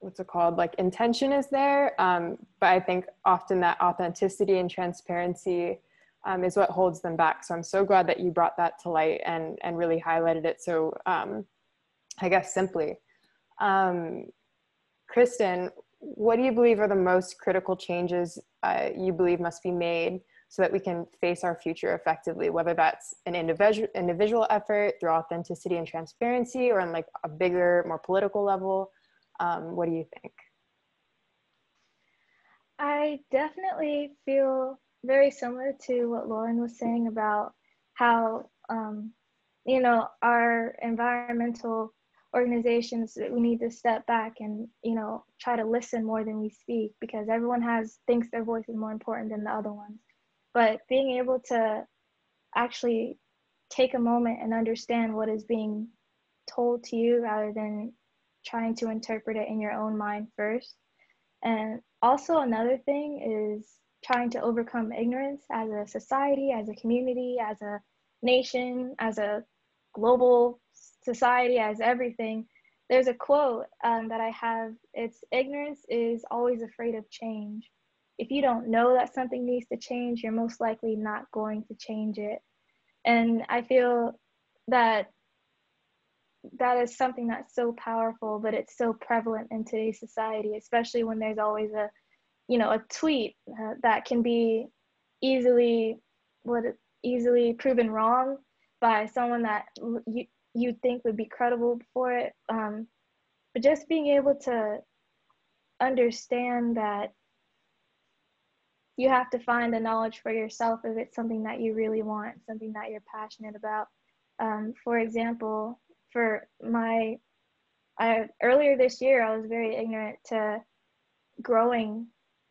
what's it called like intention is there um, but i think often that authenticity and transparency um, is what holds them back so i'm so glad that you brought that to light and and really highlighted it so um, i guess simply um, kristen what do you believe are the most critical changes uh, you believe must be made so that we can face our future effectively whether that's an individual individual effort through authenticity and transparency or on like a bigger more political level um, what do you think? I definitely feel very similar to what Lauren was saying about how, um, you know, our environmental organizations, we need to step back and, you know, try to listen more than we speak because everyone has thinks their voice is more important than the other ones. But being able to actually take a moment and understand what is being told to you rather than trying to interpret it in your own mind first. And also, another thing is trying to overcome ignorance as a society, as a community, as a nation, as a global society, as everything. There's a quote um, that I have it's ignorance is always afraid of change. If you don't know that something needs to change, you're most likely not going to change it. And I feel that that is something that's so powerful, but it's so prevalent in today's society, especially when there's always a, you know, a tweet uh, that can be easily what easily proven wrong by someone that you you think would be credible for it. Um, but just being able to understand that you have to find the knowledge for yourself if it's something that you really want, something that you're passionate about. Um, for example, for my, I, earlier this year, I was very ignorant to growing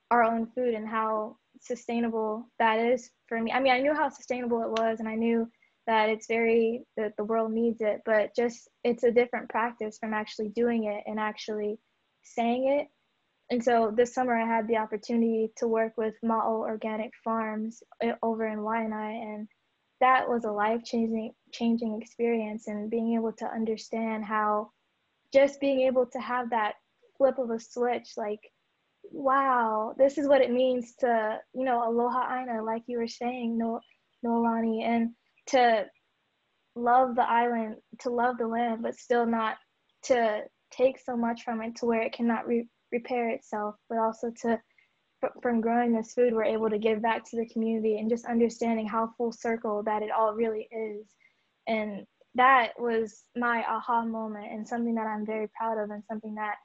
our own food and how sustainable that is for me. I mean, I knew how sustainable it was, and I knew that it's very that the world needs it, but just it's a different practice from actually doing it and actually saying it. And so this summer, I had the opportunity to work with Ma'o Organic Farms eh, over in Waianae, and that was a life changing changing experience. And being able to understand how just being able to have that flip of a switch, like wow, this is what it means to, you know, aloha aina, like you were saying, no, Noelani, and to love the island, to love the land, but still not to take so much from it to where it cannot re- repair itself, but also to, from growing this food, we're able to give back to the community and just understanding how full circle that it all really is. And that was my aha moment and something that I'm very proud of and something that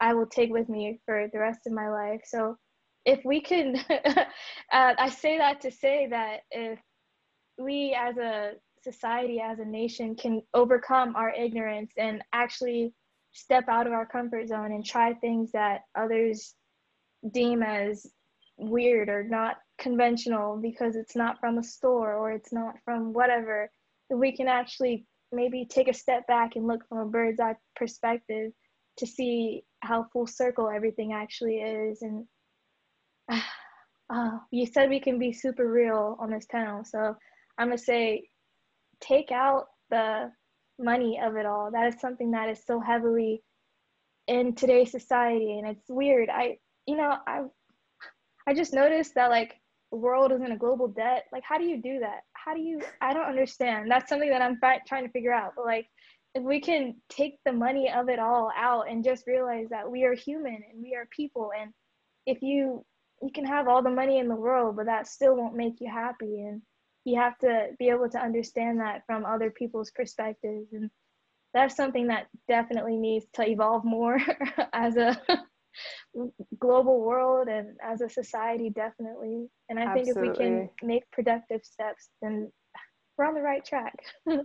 I will take with me for the rest of my life. So if we can, [LAUGHS] uh, I say that to say that if we as a society, as a nation, can overcome our ignorance and actually step out of our comfort zone and try things that others deem as weird or not conventional because it's not from a store or it's not from whatever, we can actually maybe take a step back and look from a bird's eye perspective to see how full circle everything actually is. And [SIGHS] uh, you said we can be super real on this panel. So I'm going to say take out the money of it all. That is something that is so heavily in today's society. And it's weird. I, you know, I, I just noticed that like the world is in a global debt. Like, how do you do that? How do you, I don't understand. That's something that I'm trying to figure out. But like, if we can take the money of it all out and just realize that we are human and we are people and if you you can have all the money in the world but that still won't make you happy and you have to be able to understand that from other people's perspectives and that's something that definitely needs to evolve more [LAUGHS] as a [LAUGHS] global world and as a society definitely and i Absolutely. think if we can make productive steps then we're on the right track [LAUGHS]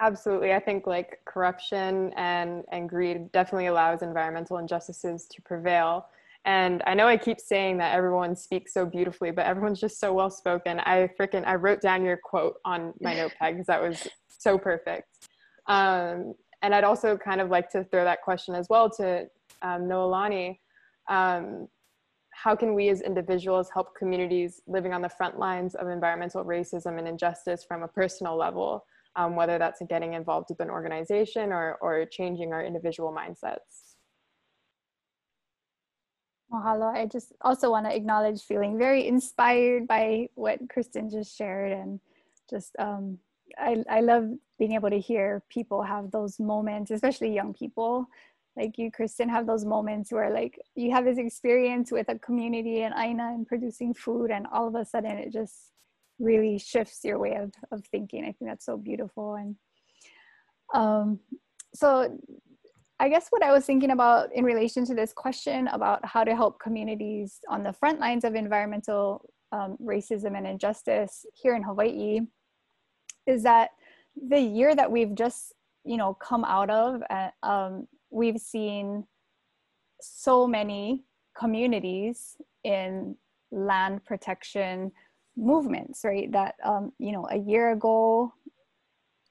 Absolutely. I think like corruption and, and greed definitely allows environmental injustices to prevail. And I know I keep saying that everyone speaks so beautifully, but everyone's just so well spoken. I freaking I wrote down your quote on my notepad because that was so perfect. Um, and I'd also kind of like to throw that question as well to um, Noelani. Um, how can we as individuals help communities living on the front lines of environmental racism and injustice from a personal level? um, whether that's getting involved with an organization or, or changing our individual mindsets. Mahalo. I just also want to acknowledge feeling very inspired by what Kristen just shared and just um, I, I love being able to hear people have those moments, especially young people like you, Kristen, have those moments where like you have this experience with a community and Aina and producing food and all of a sudden it just really shifts your way of, of thinking. I think that's so beautiful. And um, so I guess what I was thinking about in relation to this question about how to help communities on the front lines of environmental um, racism and injustice here in Hawaii is that the year that we've just you know come out of uh, um, we've seen so many communities in land protection movements, right? That, um, you know, a year ago,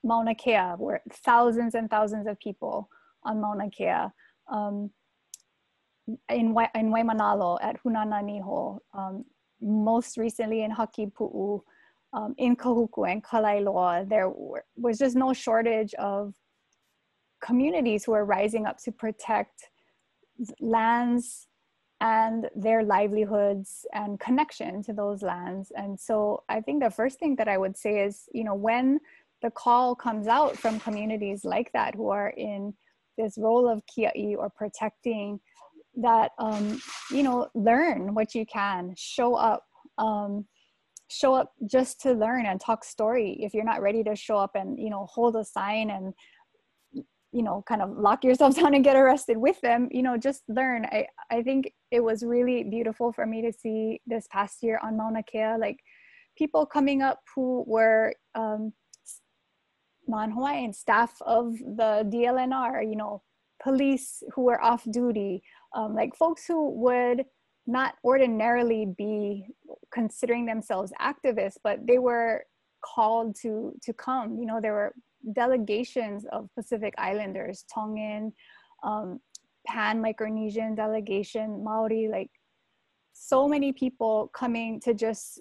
Mauna Kea, were thousands and thousands of people on Mauna Kea. Um, in, Wa- in Waimanalo at Hunananiho, um, most recently in Hakipu'u, um, in Kahuku and Kalaeloa, there were, was just no shortage of communities who are rising up to protect lands and their livelihoods and connection to those lands. And so I think the first thing that I would say is, you know, when the call comes out from communities like that who are in this role of kia'i or protecting that um, you know learn what you can show up um, show up just to learn and talk story. If you're not ready to show up and you know hold a sign and you know kind of lock yourself [LAUGHS] down and get arrested with them you know just learn. I i think it was really beautiful for me to see this past year on mauna kea like people coming up who were um, non-hawaiian staff of the dlnr you know police who were off duty um, like folks who would not ordinarily be considering themselves activists but they were called to to come. You know there were delegations of pacific islanders tongan um, pan micronesian delegation maori like so many people coming to just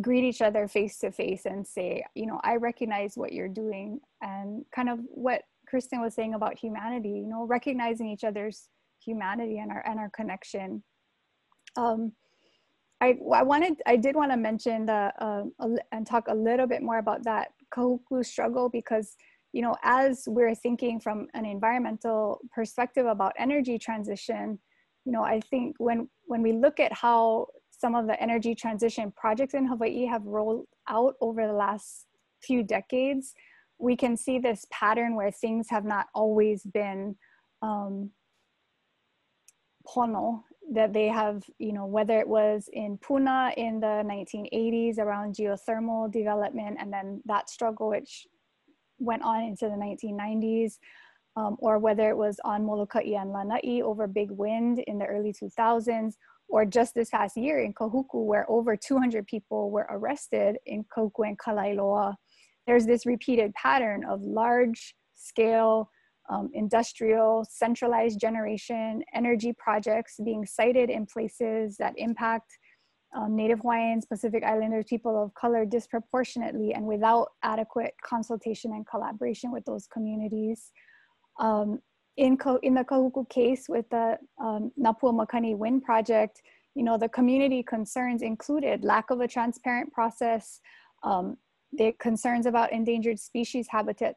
greet each other face to face and say you know i recognize what you're doing and kind of what kristen was saying about humanity you know recognizing each other's humanity and our and our connection. Um, I, I wanted I did want to mention the uh, and talk a little bit more about that kahuku struggle because you know as we're thinking from an environmental perspective about energy transition, you know I think when when we look at how some of the energy transition projects in Hawaii have rolled out over the last few decades, we can see this pattern where things have not always been um, pono that they have, you know, whether it was in Puna in the 1980s around geothermal development and then that struggle which went on into the 1990s, um, or whether it was on Molokai and Lanai over big wind in the early 2000s, or just this past year in Kahuku where over 200 people were arrested in Kahuku and Kalaeloa. There's this repeated pattern of large scale um, industrial, centralized generation, energy projects being sited in places that impact um, Native Hawaiians, Pacific Islanders, people of color disproportionately and without adequate consultation and collaboration with those communities. Um, in, in the Kahuku case with the um, Napua Makani Wind Project, you know, the community concerns included lack of a transparent process, um, the concerns about endangered species habitat,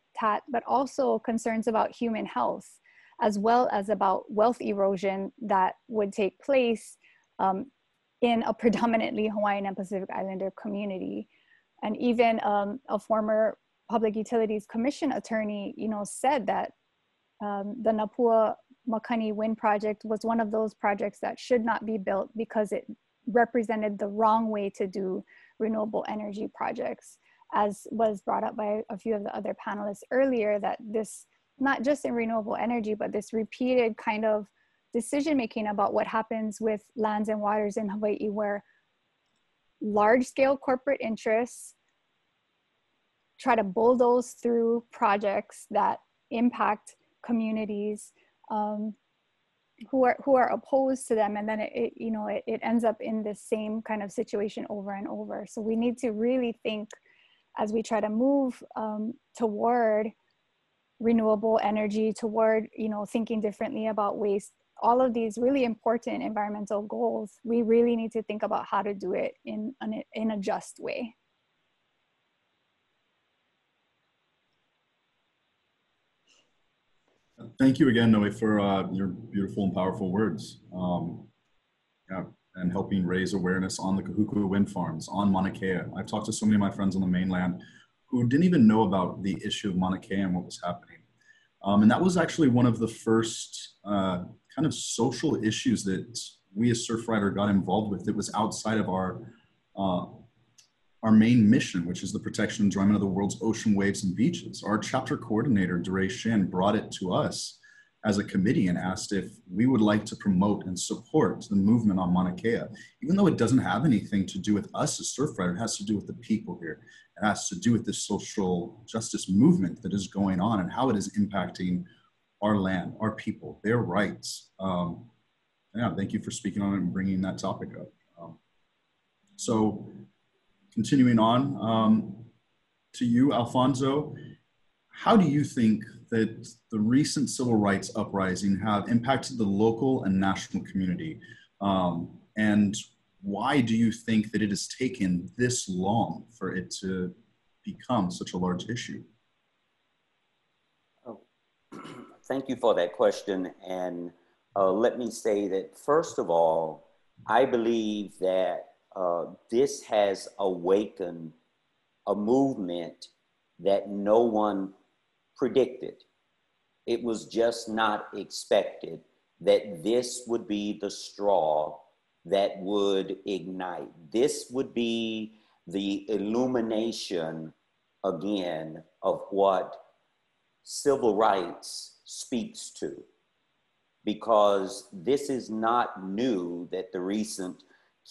but also concerns about human health, as well as about wealth erosion that would take place um, in a predominantly Hawaiian and Pacific Islander community. And even um, a former Public Utilities Commission attorney, you know, said that um, the Napua Makani Wind Project was one of those projects that should not be built because it represented the wrong way to do renewable energy projects as was brought up by a few of the other panelists earlier, that this, not just in renewable energy, but this repeated kind of decision making about what happens with lands and waters in Hawaii, where large scale corporate interests try to bulldoze through projects that impact communities um, who are who are opposed to them and then it, it you know it, it ends up in the same kind of situation over and over so we need to really think as we try to move um, toward renewable energy, toward you know thinking differently about waste, all of these really important environmental goals, we really need to think about how to do it in an in a just way. Thank you again, Noe, for uh, your beautiful and powerful words. Um, yeah, and helping raise awareness on the Kahuku wind farms, on Mauna Kea. I've talked to so many of my friends on the mainland who didn't even know about the issue of Mauna Kea and what was happening. Um, and that was actually one of the first uh, kind of social issues that we as Surfrider got involved with. It was outside of our uh, our main mission, which is the protection and enjoyment of the world's ocean waves and beaches. Our chapter coordinator, Duray Shin, brought it to us as a committee and asked if we would like to promote and support the movement on Mauna Kea. Even though it doesn't have anything to do with us as Surfrider, it has to do with the people here. It has to do with this social justice movement that is going on and how it is impacting our land, our people, their rights. Um, yeah, thank you for speaking on it and bringing that topic up. Um, so continuing on um, to you, Alfonso, how do you think that the recent civil rights uprising have impacted the local and national community? Um, and why do you think that it has taken this long for it to become such a large issue? Oh, [CLEARS THROAT] thank you for that question. And uh, let me say that, first of all, I believe that uh, this has awakened a movement that no one predicted. It was just not expected that this would be the straw that would ignite. This would be the illumination again of what civil rights speaks to. Because this is not new that the recent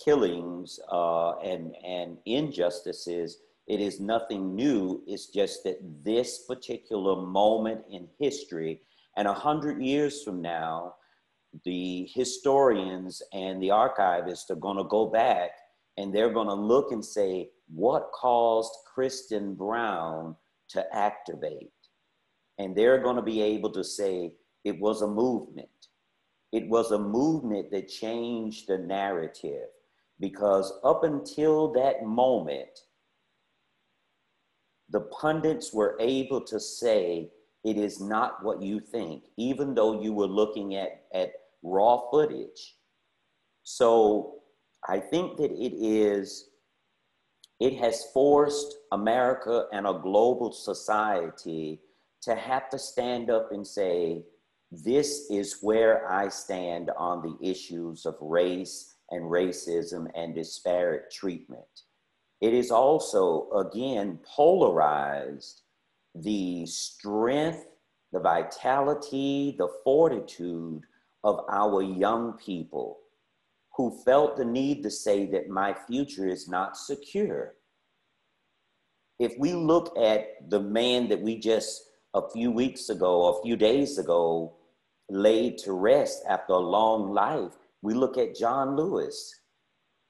killings uh, and, and injustices, it is nothing new. It's just that this particular moment in history, and a hundred years from now, the historians and the archivists are going to go back and they're going to look and say, what caused Kristen Brown to activate? And they're going to be able to say, it was a movement. It was a movement that changed the narrative because up until that moment, the pundits were able to say, it is not what you think, even though you were looking at, at raw footage. So I think that it is, it has forced America and a global society to have to stand up and say, this is where I stand on the issues of race and racism and disparate treatment. It is also, again, polarized the strength, the vitality, the fortitude of our young people who felt the need to say that my future is not secure. If we look at the man that we just a few weeks ago, a few days ago, laid to rest after a long life, we look at John Lewis.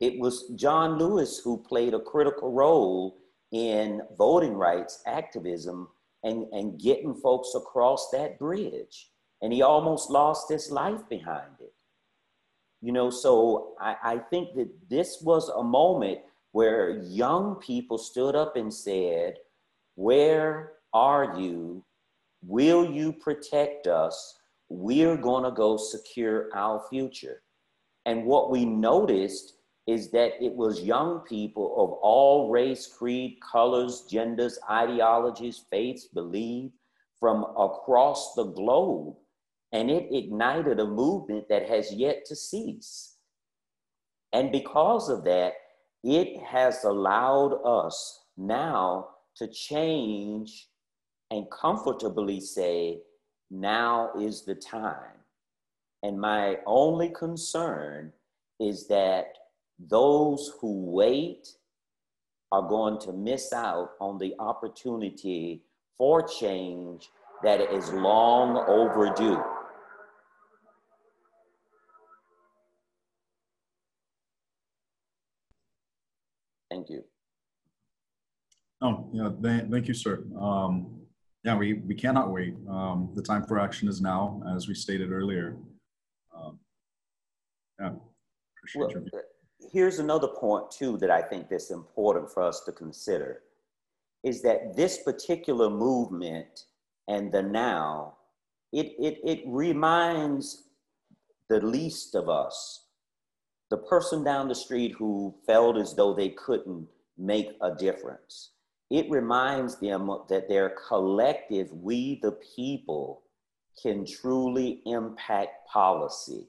It was John Lewis who played a critical role in voting rights activism and, and getting folks across that bridge. And he almost lost his life behind it. You know, so I, I think that this was a moment where young people stood up and said, Where are you? Will you protect us? We're going to go secure our future. And what we noticed is that it was young people of all race, creed, colors, genders, ideologies, faiths, belief from across the globe and it ignited a movement that has yet to cease. And because of that, it has allowed us now to change and comfortably say, now is the time. And my only concern is that those who wait are going to miss out on the opportunity for change that is long overdue. Thank you. Oh, yeah, th thank you, sir. Um, yeah, we, we cannot wait. Um, the time for action is now, as we stated earlier. Yeah, well, uh, Here's another point too that I think that's important for us to consider is that this particular movement and the now, it, it, it reminds the least of us the person down the street who felt as though they couldn't make a difference. It reminds them that their collective, we the people, can truly impact policy,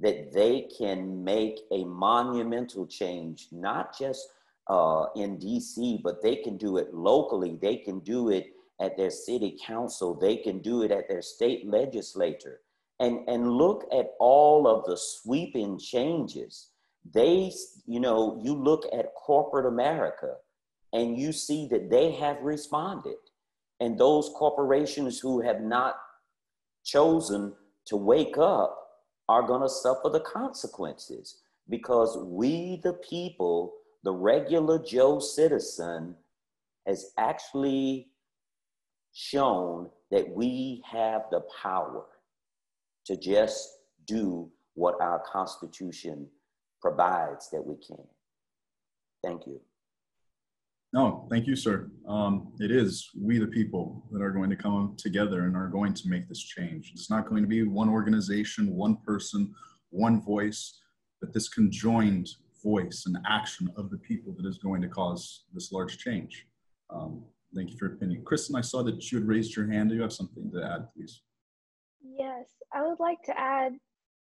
that they can make a monumental change, not just uh, in DC, but they can do it locally, they can do it at their city council, they can do it at their state legislature and, and look at all of the sweeping changes. They, you know, you look at corporate America and you see that they have responded. And those corporations who have not chosen to wake up are going to suffer the consequences because we, the people, the regular Joe citizen, has actually shown that we have the power to just do what our Constitution provides that we can. Thank you. No, thank you, sir. Um, it is we, the people, that are going to come together and are going to make this change. It's not going to be one organization, one person, one voice, but this conjoined voice and action of the people that is going to cause this large change. Um, thank you for your opinion. Kristen, I saw that you had raised your hand. Do you have something to add, please? Yes, I would like to add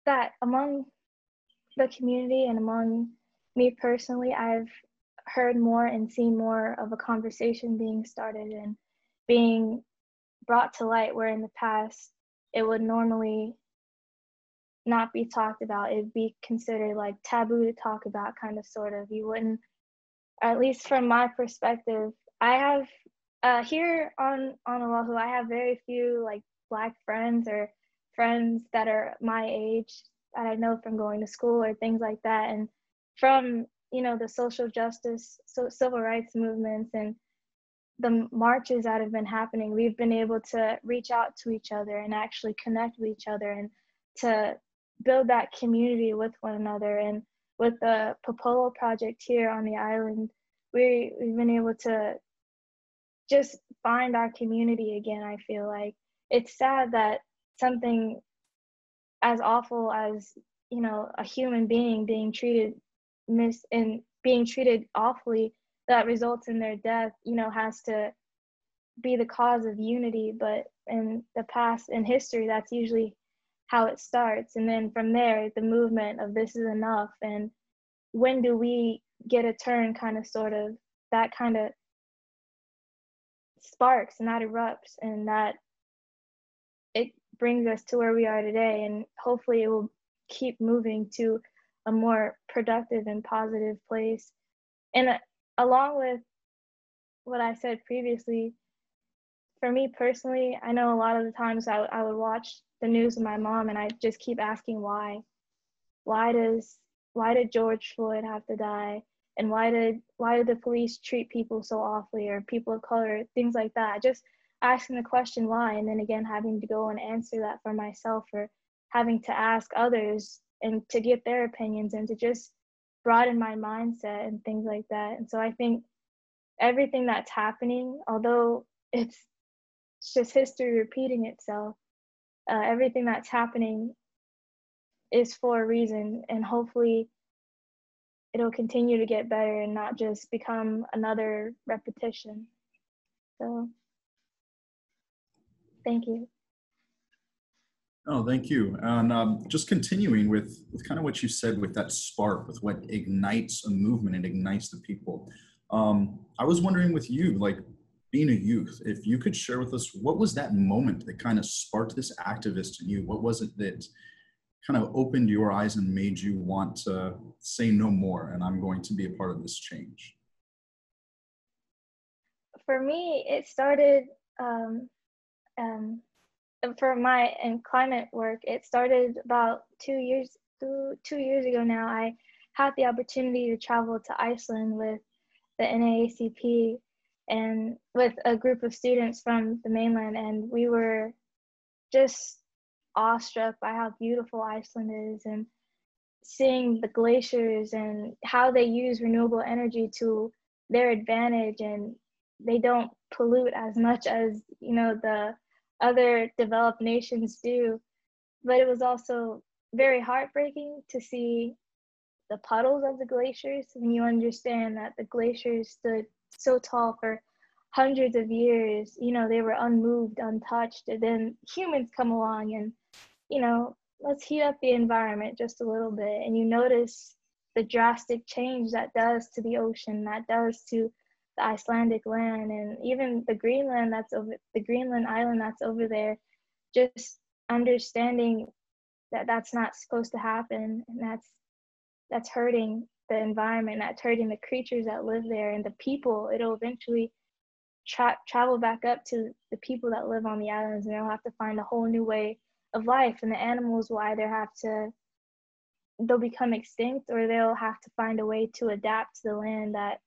that among the community and among me personally, I've heard more and seen more of a conversation being started and being brought to light where in the past it would normally not be talked about. It'd be considered like taboo to talk about, kind of, sort of. You wouldn't, at least from my perspective, I have uh, here on on Oahu, I have very few like black friends or friends that are my age that I know from going to school or things like that, and from you know the social justice, so civil rights movements and the marches that have been happening, we've been able to reach out to each other and actually connect with each other and to build that community with one another. And with the Popolo project here on the island, we, we've been able to just find our community again. I feel like it's sad that something as awful as you know a human being being treated mis and being treated awfully that results in their death you know has to be the cause of unity. But in the past in history that's usually how it starts. And then from there the movement of this is enough. And when do we get a turn kind of sort of that kind of sparks and that erupts and that it brings us to where we are today. And hopefully it will keep moving to a more productive and positive place and uh, along with what i said previously for me personally i know a lot of the times I, I would watch the news with my mom and I just keep asking why. Why does why did George Floyd have to die? And why did why did the police treat people so awfully or people of color, things like that. Just asking the question why and then again having to go and answer that for myself or having to ask others and to get their opinions and to just broaden my mindset and things like that. And so I think everything that's happening, although it's just history repeating itself, uh, everything that's happening is for a reason. And hopefully it'll continue to get better and not just become another repetition. So thank you Oh, thank you. And um, just continuing with, with kind of what you said with that spark, with what ignites a movement and ignites the people. Um, I was wondering with you, like being a youth, if you could share with us what was that moment that kind of sparked this activist in you? What was it that kind of opened your eyes and made you want to say no more and I'm going to be a part of this change? For me, it started um, um, for my and climate work. It started about two years two, two years ago now. I had the opportunity to travel to Iceland with the NAACP and with a group of students from the mainland and we were just awestruck by how beautiful Iceland is and seeing the glaciers and how they use renewable energy to their advantage and they don't pollute as much as you know the other developed nations do. But it was also very heartbreaking to see the puddles of the glaciers. When you understand that the glaciers stood so tall for hundreds of years you know they were unmoved untouched and then humans come along and you know let's heat up the environment just a little bit. And you notice the drastic change that does to the ocean that does to the icelandic land and even the greenland that's over the greenland island that's over there just understanding that that's not supposed to happen and that's that's hurting the environment that's hurting the creatures that live there and the people. It'll eventually tra- travel back up to the people that live on the islands and they'll have to find a whole new way of life and the animals will either have to they'll become extinct or they'll have to find a way to adapt to the land that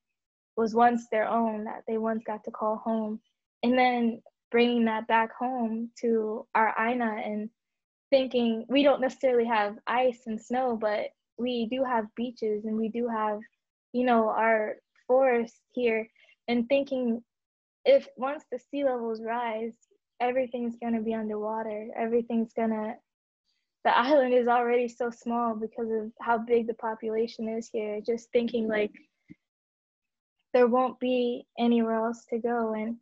was once their own that they once got to call home and then bringing that back home to our Aina and thinking we don't necessarily have ice and snow but we do have beaches and we do have you know our forests here and thinking if once the sea levels rise, everything's going to be underwater. Everything's going to, the island is already so small because of how big the population is here. Just thinking like there won't be anywhere else to go. And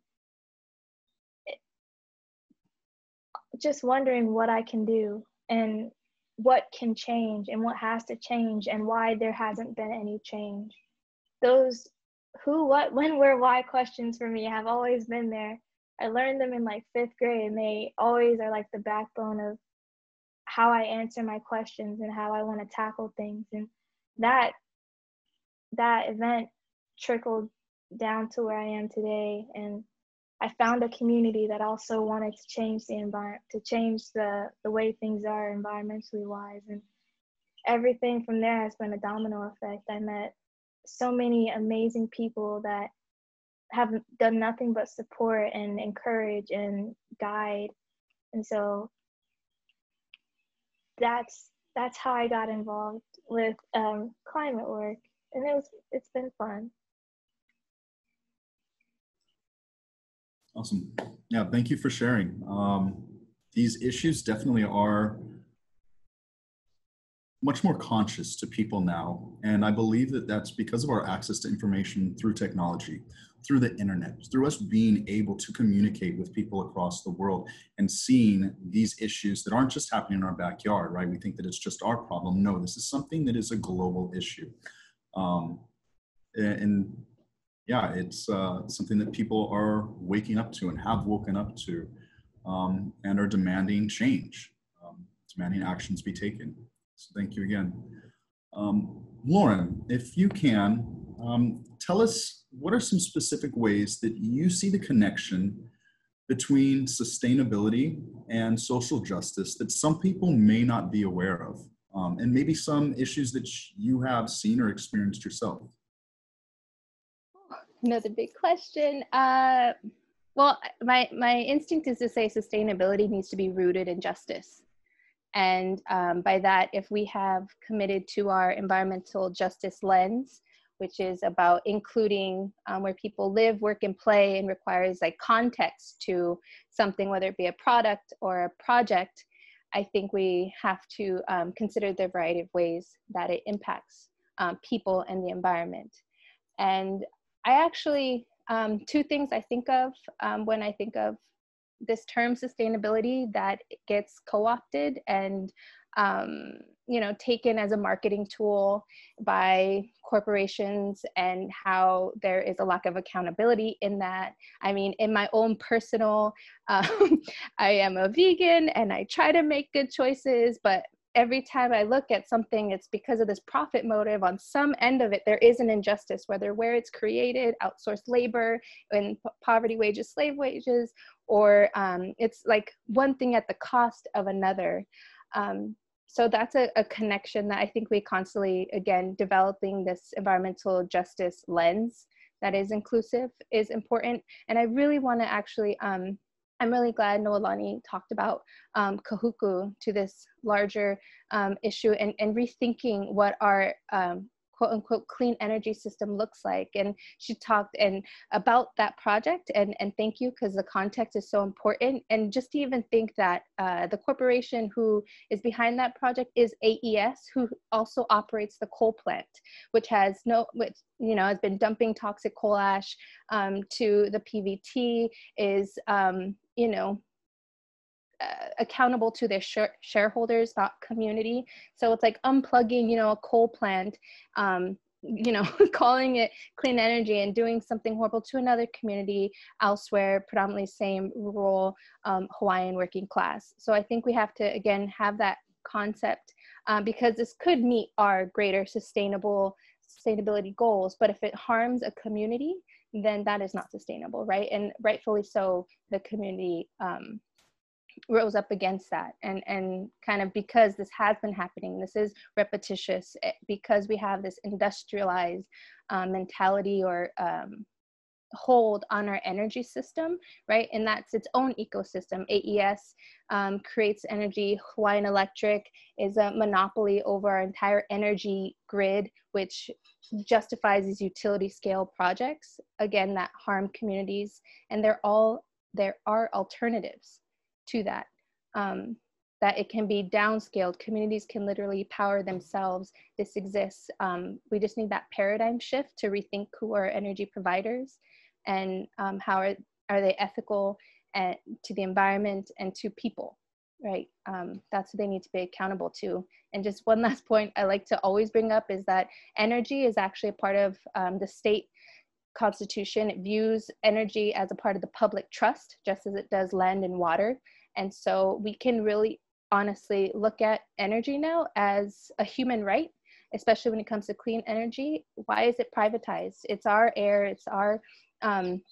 just wondering what I can do and what can change and what has to change and why there hasn't been any change. Those who, what, when, where, why questions for me have always been there. I learned them in like fifth grade and they always are like the backbone of how I answer my questions and how I want to tackle things. And that that event trickled down to where I am today. And I found a community that also wanted to change the environment, to change the, the way things are environmentally wise. And everything from there has been a domino effect. I met so many amazing people that have done nothing but support and encourage and guide. And so that's that's how I got involved with um, climate work, and it was it's been fun. Awesome. Yeah, thank you for sharing. Um, these issues definitely are much more conscious to people now. And I believe that that's because of our access to information through technology, through the internet, through us being able to communicate with people across the world and seeing these issues that aren't just happening in our backyard, right? We think that it's just our problem. No, this is something that is a global issue. Um, and yeah, it's uh, something that people are waking up to and have woken up to um, and are demanding change, um, demanding actions be taken. So thank you again. Um, Lauren, if you can, um, tell us what are some specific ways that you see the connection between sustainability and social justice that some people may not be aware of, um, and maybe some issues that you have seen or experienced yourself? Another big question. Uh, well, my my instinct is to say sustainability needs to be rooted in justice, and um, by that, if we have committed to our environmental justice lens, which is about including um, where people live, work, and play, and requires like context to something, whether it be a product or a project. I think we have to um, consider the variety of ways that it impacts um, people and the environment. And I actually, um, two things I think of um, when I think of this term sustainability that gets co-opted and um, you know taken as a marketing tool by corporations and how there is a lack of accountability in that. I mean in my own personal [LAUGHS] um, i am a vegan and i try to make good choices but every time I look at something, it's because of this profit motive. On some end of it, there is an injustice, whether where it's created, outsourced labor, in poverty wages, slave wages, or um, it's like one thing at the cost of another. Um, so that's a, a, connection that I think we constantly, again, developing this environmental justice lens that is inclusive is important. And I really want to actually um, I'm really glad Noelani talked about um, Kahuku to this larger um, issue and, and rethinking what our um, quote unquote clean energy system looks like. And she talked and about that project and, and thank you because the context is so important. And just to even think that uh, the corporation who is behind that project is AES, who also operates the coal plant, which has no, which, you know, has been dumping toxic coal ash um, to the PVT, is, um, you know, accountable to their sh- shareholders, not community. So it's like unplugging, you know, a coal plant, um, you know, [LAUGHS] calling it clean energy and doing something horrible to another community elsewhere, predominantly same rural um, Hawaiian working class. So I think we have to again have that concept um, because this could meet our greater sustainable sustainability goals. But if it harms a community, then that is not sustainable, right? And rightfully so, the community um, rose up against that and and kind of because this has been happening this is repetitious eh, because we have this industrialized um, mentality or um, hold on our energy system, right? And that's its own ecosystem. AES um, creates energy. Hawaiian Electric is a monopoly over our entire energy grid, which justifies these utility scale projects, again, that harm communities. And they're all, there are alternatives to that. Um, that it can be downscaled. Communities can literally power themselves. This exists. Um, we just need that paradigm shift to rethink who are energy providers and um, how are, are they ethical and, to the environment and to people, right? Um, that's what they need to be accountable to. And just one [LAUGHS] last point I like to always bring up is that energy is actually a part of um, the state constitution. It views energy as a part of the public trust, just as it does land and water. And so we can really honestly look at energy now as a human right especially when it comes to clean energy why is it privatized it's our air it's our um,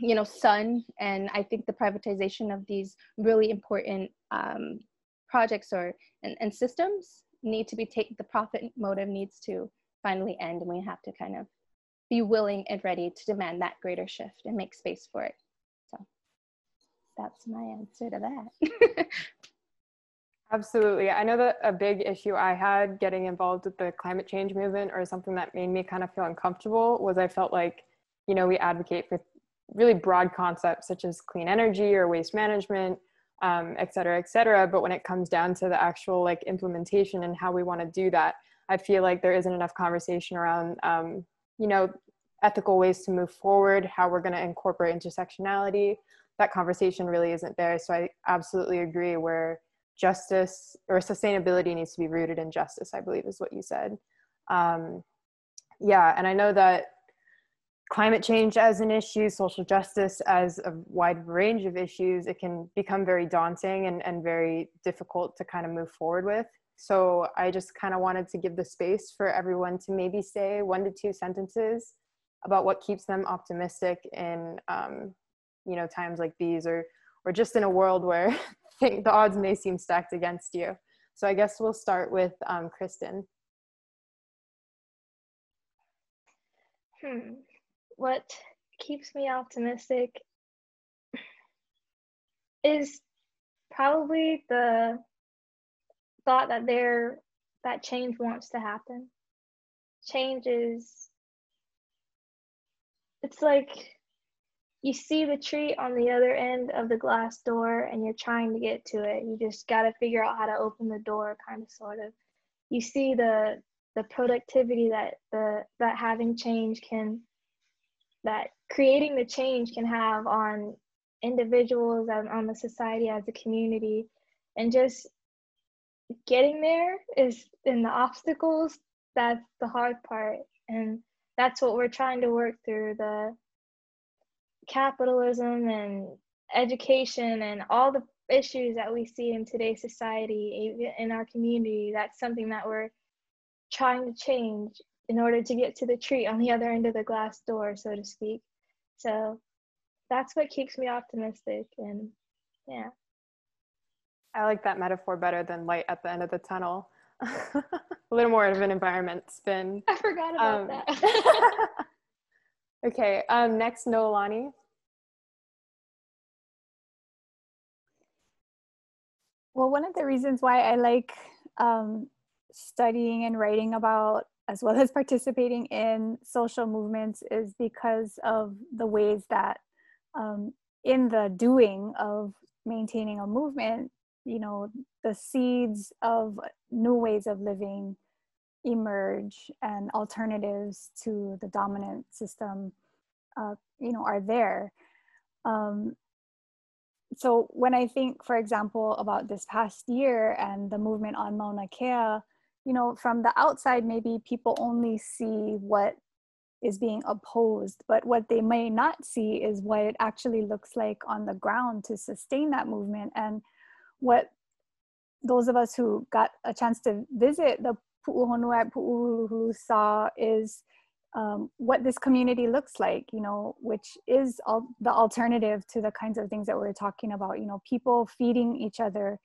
you know, sun. And I think the privatization of these really important um, projects or and, and systems need to be taken. The profit motive needs to finally end, and we have to kind of be willing and ready to demand that greater shift and make space for it. So that's my answer to that. [LAUGHS] Absolutely. I know that a big issue I had getting involved with the climate change movement or something that made me kind of feel uncomfortable was I felt like you know, we advocate for really broad concepts such as clean energy or waste management, um, et cetera, et cetera. But when it comes down to the actual like implementation and how we want to do that, I feel like there isn't enough conversation around, um, you know, ethical ways to move forward, how we're going to incorporate intersectionality. That conversation really isn't there. So I absolutely agree where justice or sustainability needs to be rooted in justice, I believe is what you said. Um, yeah, and I know that climate change as an issue, social justice as a wide range of issues, it can become very daunting and, and very difficult to kind of move forward with. So I just kind of wanted to give the space for everyone to maybe say one to two sentences about what keeps them optimistic in um, you know times like these or or just in a world where [LAUGHS] the odds may seem stacked against you. So I guess we'll start with um, Kristen. Hmm what keeps me optimistic is probably the thought that there that change wants to happen. Change is it's like you see the tree on the other end of the glass door and you're trying to get to it. You just got to figure out how to open the door kind of sort of. You see the the productivity that the that having change can that creating the change can have on individuals and on the society as a community and just getting there is in the obstacles that's the hard part and that's what we're trying to work through the capitalism and education and all the issues that we see in today's society in our community that's something that we're trying to change in order to get to the tree on the other end of the glass door, so to speak. So that's what keeps me optimistic. And yeah. I like that metaphor better than light at the end of the tunnel. [LAUGHS] a little more of an environment spin. [LAUGHS] I forgot about um, that. [LAUGHS] okay, um, next, Noelani. Well, one of the reasons why I like um, studying and writing about as well as participating in social movements is because of the ways that um, in the doing of maintaining a movement you know the seeds of new ways of living emerge and alternatives to the dominant system uh, you know are there um, so when i think for example about this past year and the movement on mauna kea you know, from the outside, maybe people only see what is being opposed, but what they may not see is what it actually looks like on the ground to sustain that movement. And what those of us who got a chance to visit the Pu'uhonua at saw is um, what this community looks like, you know, which is all the alternative to the kinds of things that we're talking about, you know, people feeding each other,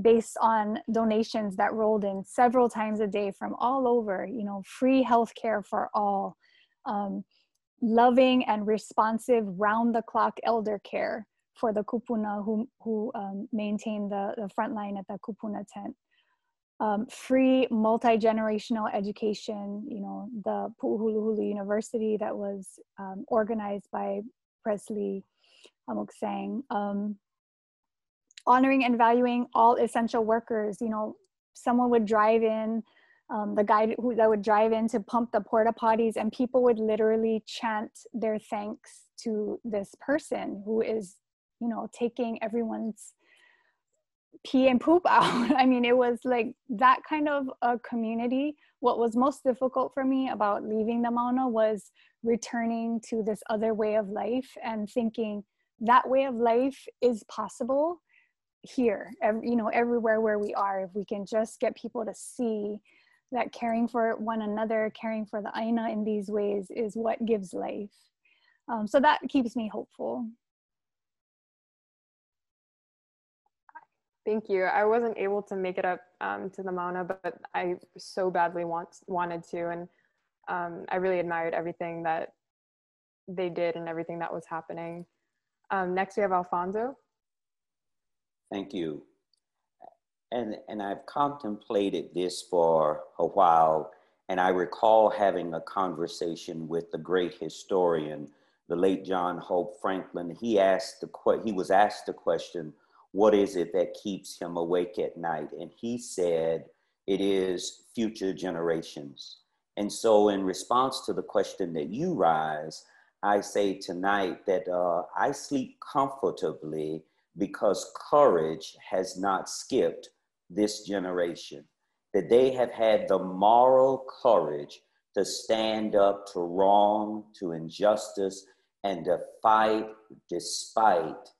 based on donations that rolled in several times a day from all over you know free healthcare for all um, loving and responsive round the clock elder care for the kupuna who, who um, maintain the, the front line at the kupuna tent. Um, free multi-generational education, you know, the Pu'uhuluhulu University that was um, organized by Presley Amuksang, um, honoring and valuing all essential workers, you know, someone would drive in um, the guy who that would drive in to pump the porta potties and people would literally chant their thanks to this person who is you know taking everyone's pee and poop [LAUGHS] out i mean it was like that kind of a community what was most difficult for me about leaving the mauna was returning to this other way of life and thinking that way of life is possible here every, you know everywhere where we are if we can just get people to see that caring for one another, caring for the Aina in these ways is what gives life. Um, so that keeps me hopeful. Thank you. I wasn't able to make it up um, to the Mauna, but I so badly want, wanted to. And um, I really admired everything that they did and everything that was happening. Um, next, we have Alfonso. Thank you and and I've contemplated this for a while, and I recall having a conversation with the great historian, the late John Hope Franklin. He asked the he was asked the question, "What is it that keeps him awake at night?" And he said, "It is future generations." And so, in response to the question that you rise, I say tonight that uh, I sleep comfortably because courage has not skipped this generation, that they have had the moral courage to stand up to wrong, to injustice, and to fight despite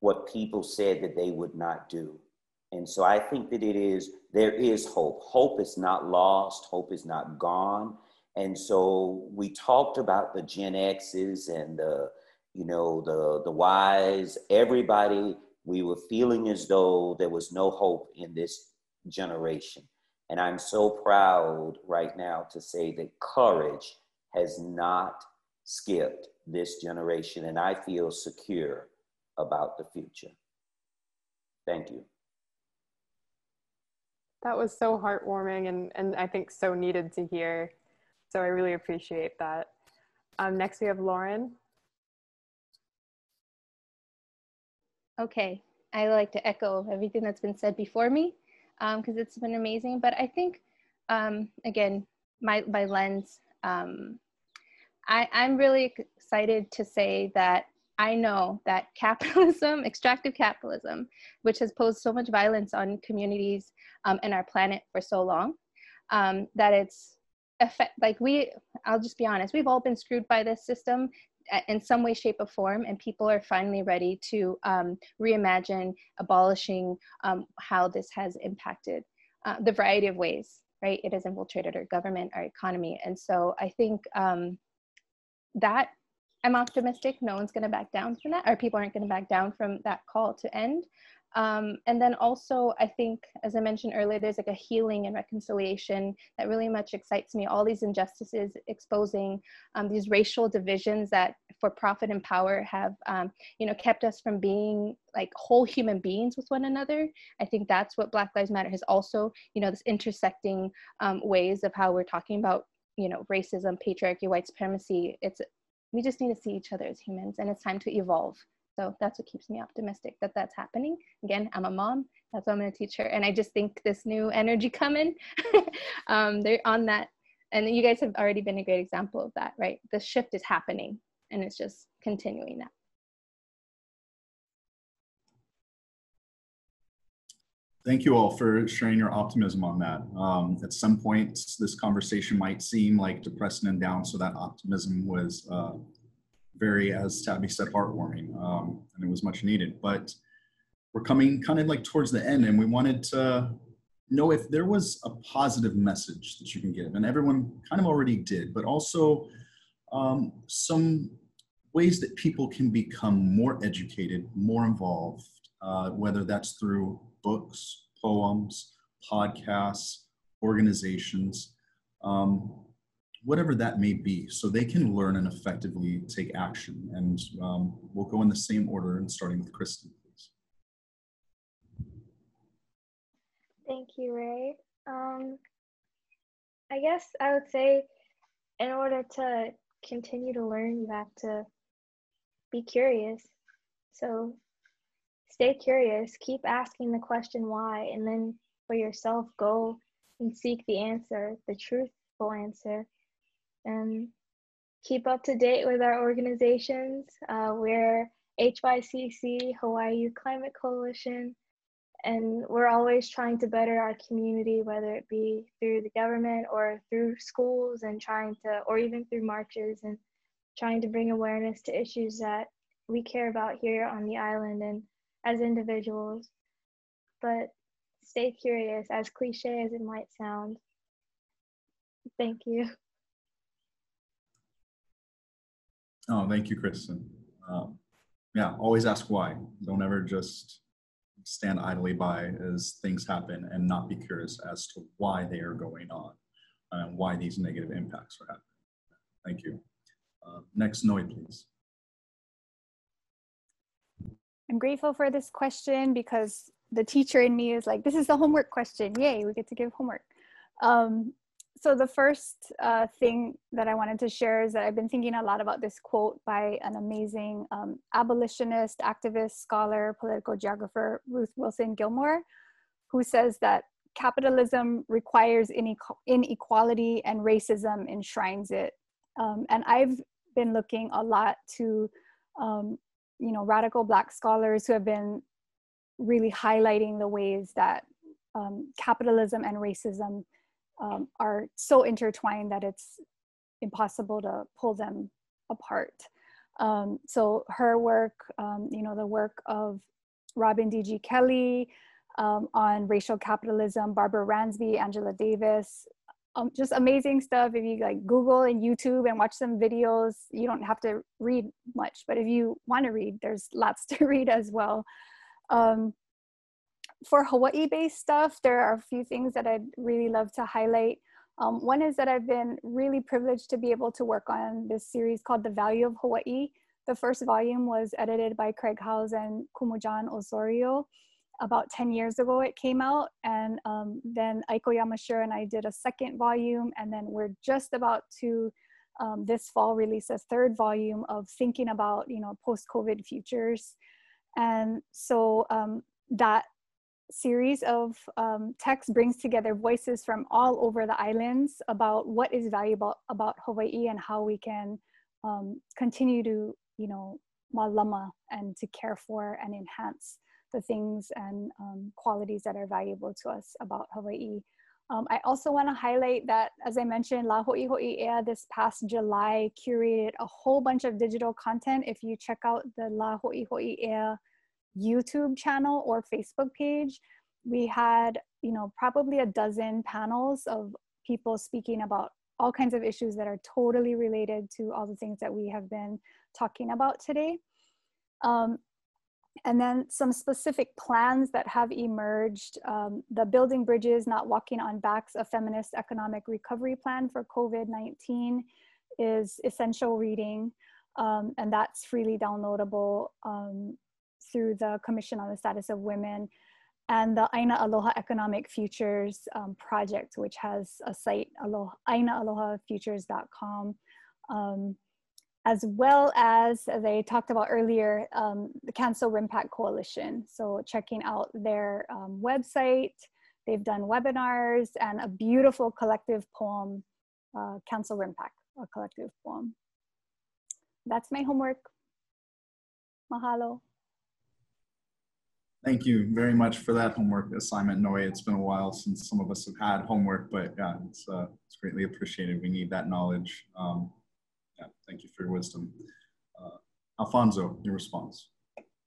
what people said that they would not do. And so I think that it is, there is hope. Hope is not lost, hope is not gone. And so we talked about the Gen X's and the, you know, the the Ys, everybody we were feeling as though there was no hope in this generation. And I'm so proud right now to say that courage has not skipped this generation, and I feel secure about the future. Thank you. That was so heartwarming and, and I think so needed to hear. So I really appreciate that. Um, next, we have Lauren. Okay, I like to echo everything that's been said before me because um, it's been amazing. But I think, um, again, my, my lens, um, I, I'm really excited to say that I know that [LAUGHS] capitalism, extractive capitalism, which has posed so much violence on communities um, and our planet for so long, um, that it's effect, like we, I'll just be honest, we've all been screwed by this system in some way, shape, or form, and people are finally ready to um, reimagine abolishing um, how this has impacted uh, the variety of ways, right? It has infiltrated our government, our economy. And so I think um, that I'm optimistic no one's going to back down from that, or people aren't going to back down from that call to end. Um, and then also, I think, as I mentioned earlier, there's like a healing and reconciliation that really much excites me. All these injustices exposing um, these racial divisions that, for profit and power, have um, you know kept us from being like whole human beings with one another. I think that's what Black Lives Matter has also, you know, this intersecting um, ways of how we're talking about, you know, racism, patriarchy, white supremacy. It's we just need to see each other as humans, and it's time to evolve so that's what keeps me optimistic that that's happening. Again, I'm a mom. That's what I'm to teach her. And I just think this new energy coming, [LAUGHS] um, they're on that. And you guys have already been a great example of that, right? The shift is happening and it's just continuing that. Thank you all for sharing your optimism on that. Um, at some point, this conversation might seem like depressing and down, so that optimism was uh, very, as Tabby said, heartwarming, um, and it was much needed. But we're coming kind of like towards the end, and we wanted to know if there was a positive message that you can give, and everyone kind of already did, but also um, some ways that people can become more educated, more involved, uh, whether that's through books, poems, podcasts, organizations. Um, whatever that may be, so they can learn and effectively take action. And um, we'll go in the same order and starting with Kristen, please. Thank you, Ray. Um, I guess I would say in order to continue to learn, you have to be curious. So stay curious, keep asking the question why, and then for yourself, go and seek the answer, the truthful answer and keep up to date with our organizations. Uh, we're HYCC, Hawaii Climate Coalition, and we're always trying to better our community, whether it be through the government or through schools and trying to, or even through marches and trying to bring awareness to issues that we care about here on the island and as individuals. But stay curious, as cliche as it might sound. Thank you. Oh, thank you, Kristen. Um, yeah, always ask why. Don't ever just stand idly by as things happen and not be curious as to why they are going on and why these negative impacts are happening. Thank you. Uh, next, Noe, please. I'm grateful for this question because the teacher in me is like, this is the homework question. Yay, we get to give homework. Um, so the first uh, thing that I wanted to share is that I've been thinking a lot about this quote by an amazing um, abolitionist, activist, scholar, political geographer, Ruth Wilson Gilmore, who says that capitalism requires inequality and racism enshrines it. Um, and I've been looking a lot to, um, you know, radical Black scholars who have been really highlighting the ways that um, capitalism and racism um, are so intertwined that it's impossible to pull them apart. Um, so her work, um, you know, the work of Robin D.G. Kelley um, on racial capitalism, Barbara Ransby, Angela Davis, um, just amazing stuff. If you like Google and YouTube and watch some videos, you don't have to read much, but if you want to read, there's [LAUGHS] lots to read as well. Um, for Hawaii based stuff, there are a few things that I'd really love to highlight. Um, one is that I've been really privileged to be able to work on this series called The Value of Hawaii. The first volume was edited by Craig Howes and Kumu Jon Osorio. About 10 years ago, it came out. And um, then Aiko Yamashiro and I did a second volume. And then we're just about to, um, this fall, release a third volume of thinking about, you know, post COVID futures. And so um, that series of um, text brings together voices from all over the islands about what is valuable about Hawaii and how we can um, continue to, you know, malama and to care for and enhance the things and um, qualities that are valuable to us about Hawaii. Um, I also want to highlight that, as I mentioned, La Ho'iho'i Ea this past July curated a whole bunch of digital content. If you check out the La Ho'iho'i Ea YouTube channel or Facebook page, we had, you know, probably a dozen panels of people speaking about all kinds of issues that are totally related to all the things that we have been talking about today. Um, and then some specific plans that have emerged. Um, the Building Bridges, Not Walking on Backs, a feminist economic recovery plan for COVID-19 is essential reading. Um, and that's freely downloadable um, through the Commission on the Status of Women and the Aina Aloha Economic Futures um, project, which has a site, aloha, ainaalohafutures.com, um, as well as, as I talked about earlier, um, the Cancel RIMPAC Coalition. So checking out their um, website, they've done webinars and a beautiful collective poem, uh, Cancel RIMPAC, a collective poem. That's my homework. Mahalo. Thank you very much for that homework assignment, Noe. It's been a while since some of us have had homework, but yeah, it's, uh, it's greatly appreciated. We need that knowledge. Um, yeah, thank you for your wisdom. Uh, Alfonso, your response.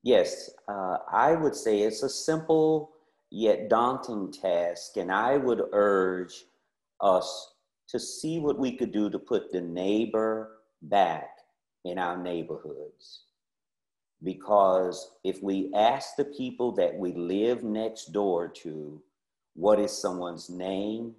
Yes, uh, I would say it's a simple yet daunting task, and I would urge us to see what we could do to put the neighbor back in our neighborhoods because if we ask the people that we live next door to what is someone's name,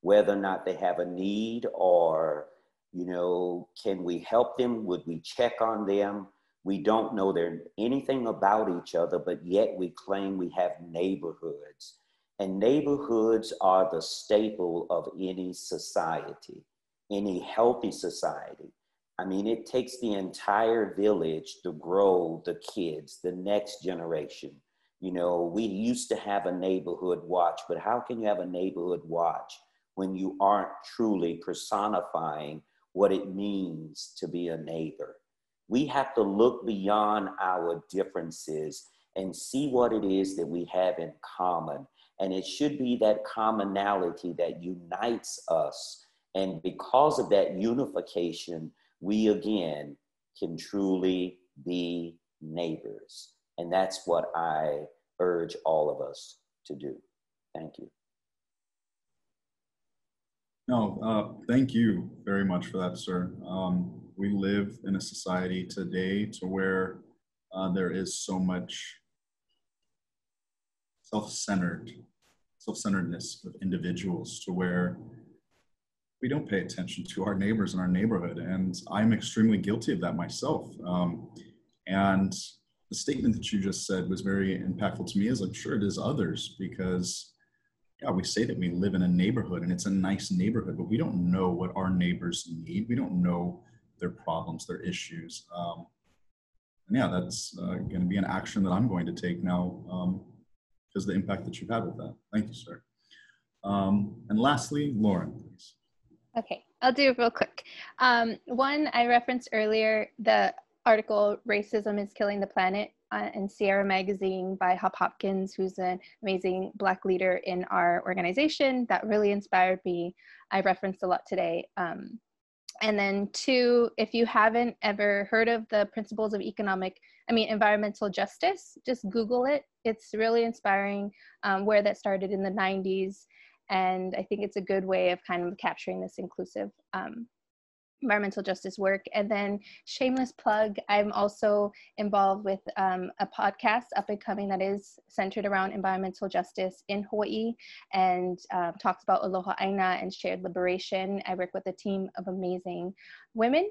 whether or not they have a need or You know, can we help them? Would we check on them? We don't know they're anything about each other, but yet we claim we have neighborhoods. And neighborhoods are the staple of any society, any healthy society. I mean, it takes the entire village to grow the kids, the next generation. You know, we used to have a neighborhood watch, but how can you have a neighborhood watch when you aren't truly personifying what it means to be a neighbor? We have to look beyond our differences and see what it is that we have in common. And it should be that commonality that unites us. And because of that unification, we again can truly be neighbors. And that's what I urge all of us to do. Thank you. No, uh, thank you very much for that, sir. Um, we live in a society today to where uh, there is so much self-centered, self-centeredness of individuals to where we don't pay attention to our neighbors in our neighborhood. And I'm extremely guilty of that myself. Um, and the statement that you just said was very impactful to me, as I'm sure it is others, because yeah, we say that we live in a neighborhood and it's a nice neighborhood, but we don't know what our neighbors need. We don't know their problems, their issues. Um, and yeah, that's uh, going to be an action that I'm going to take now because um, the impact that you've had with that. Thank you, sir. Um, and lastly, Lauren, please. Okay, I'll do it real quick. Um, one, I referenced earlier the article, Racism is Killing the Planet uh, in Sierra Magazine by Hop Hopkins, who's an amazing Black leader in our organization. That really inspired me. I referenced a lot today. Um, and then two, if you haven't ever heard of the principles of economic, I mean, environmental justice, just Google it. It's really inspiring um, where that started in the 90s. And I think it's a good way of kind of capturing this inclusive um, environmental justice work. And then shameless plug, I'm also involved with um, a podcast up and coming that is centered around environmental justice in Hawaii and uh, talks about aloha aina and shared liberation. I work with a team of amazing women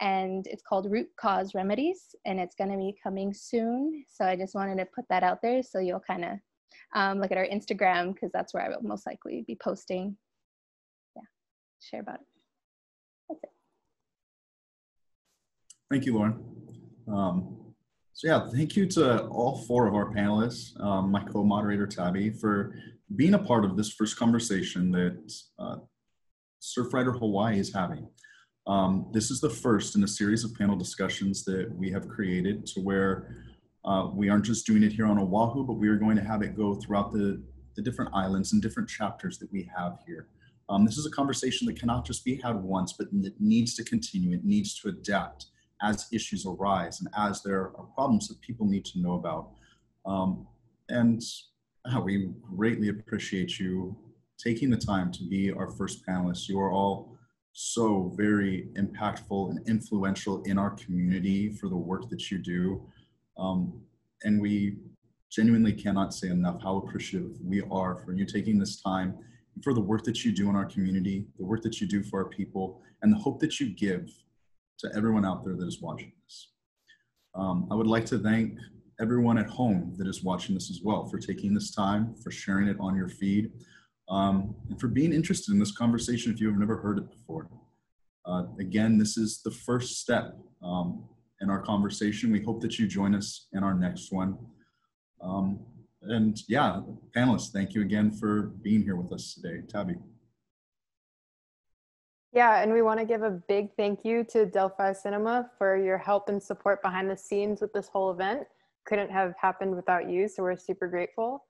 and it's called Root Cause Remedies and it's going to be coming soon. So I just wanted to put that out there so you'll kind of um, look at our Instagram because that's where I will most likely be posting. Yeah, share about it. That's it. Thank you, Lauren. Um, so yeah, thank you to all four of our panelists, um, my co-moderator Tabby, for being a part of this first conversation that uh, Surfrider Hawaii is having. Um, this is the first in a series of panel discussions that we have created to where uh, we aren't just doing it here on Oahu, but we are going to have it go throughout the, the different islands and different chapters that we have here. Um, this is a conversation that cannot just be had once, but it needs to continue. It needs to adapt as issues arise and as there are problems that people need to know about. Um, and uh, we greatly appreciate you taking the time to be our first panelists. You are all so very impactful and influential in our community for the work that you do. Um, and we genuinely cannot say enough how appreciative we are for you taking this time for the work that you do in our community, the work that you do for our people, and the hope that you give to everyone out there that is watching this. Um, I would like to thank everyone at home that is watching this as well for taking this time, for sharing it on your feed, um, and for being interested in this conversation if you have never heard it before. Uh, again, this is the first step um, in our conversation. We hope that you join us in our next one. Um, and yeah, panelists, thank you again for being here with us today. Tabby. Yeah, and we want to give a big thank you to Delphi Cinema for your help and support behind the scenes with this whole event. Couldn't have happened without you, so we're super grateful.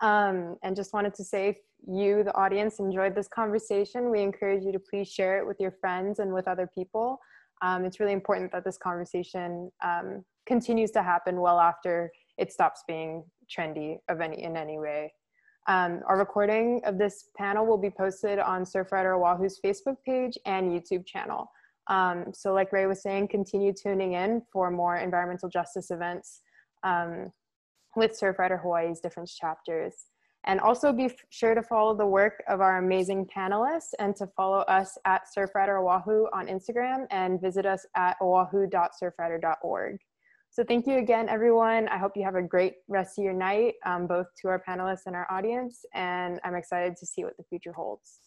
Um, and just wanted to say, if you, the audience, enjoyed this conversation, we encourage you to please share it with your friends and with other people. Um, it's really important that this conversation um, continues to happen well after it stops being trendy of any in any way. Um, our recording of this panel will be posted on Surfrider Oahu's Facebook page and YouTube channel. Um, so like Ray was saying, continue tuning in for more environmental justice events um, with Surfrider Hawaii's different chapters. And also be sure to follow the work of our amazing panelists and to follow us at Surfrider Oahu on Instagram and visit us at oahu.surfrider.org. So thank you again, everyone. I hope you have a great rest of your night, um, both to our panelists and our audience. And I'm excited to see what the future holds.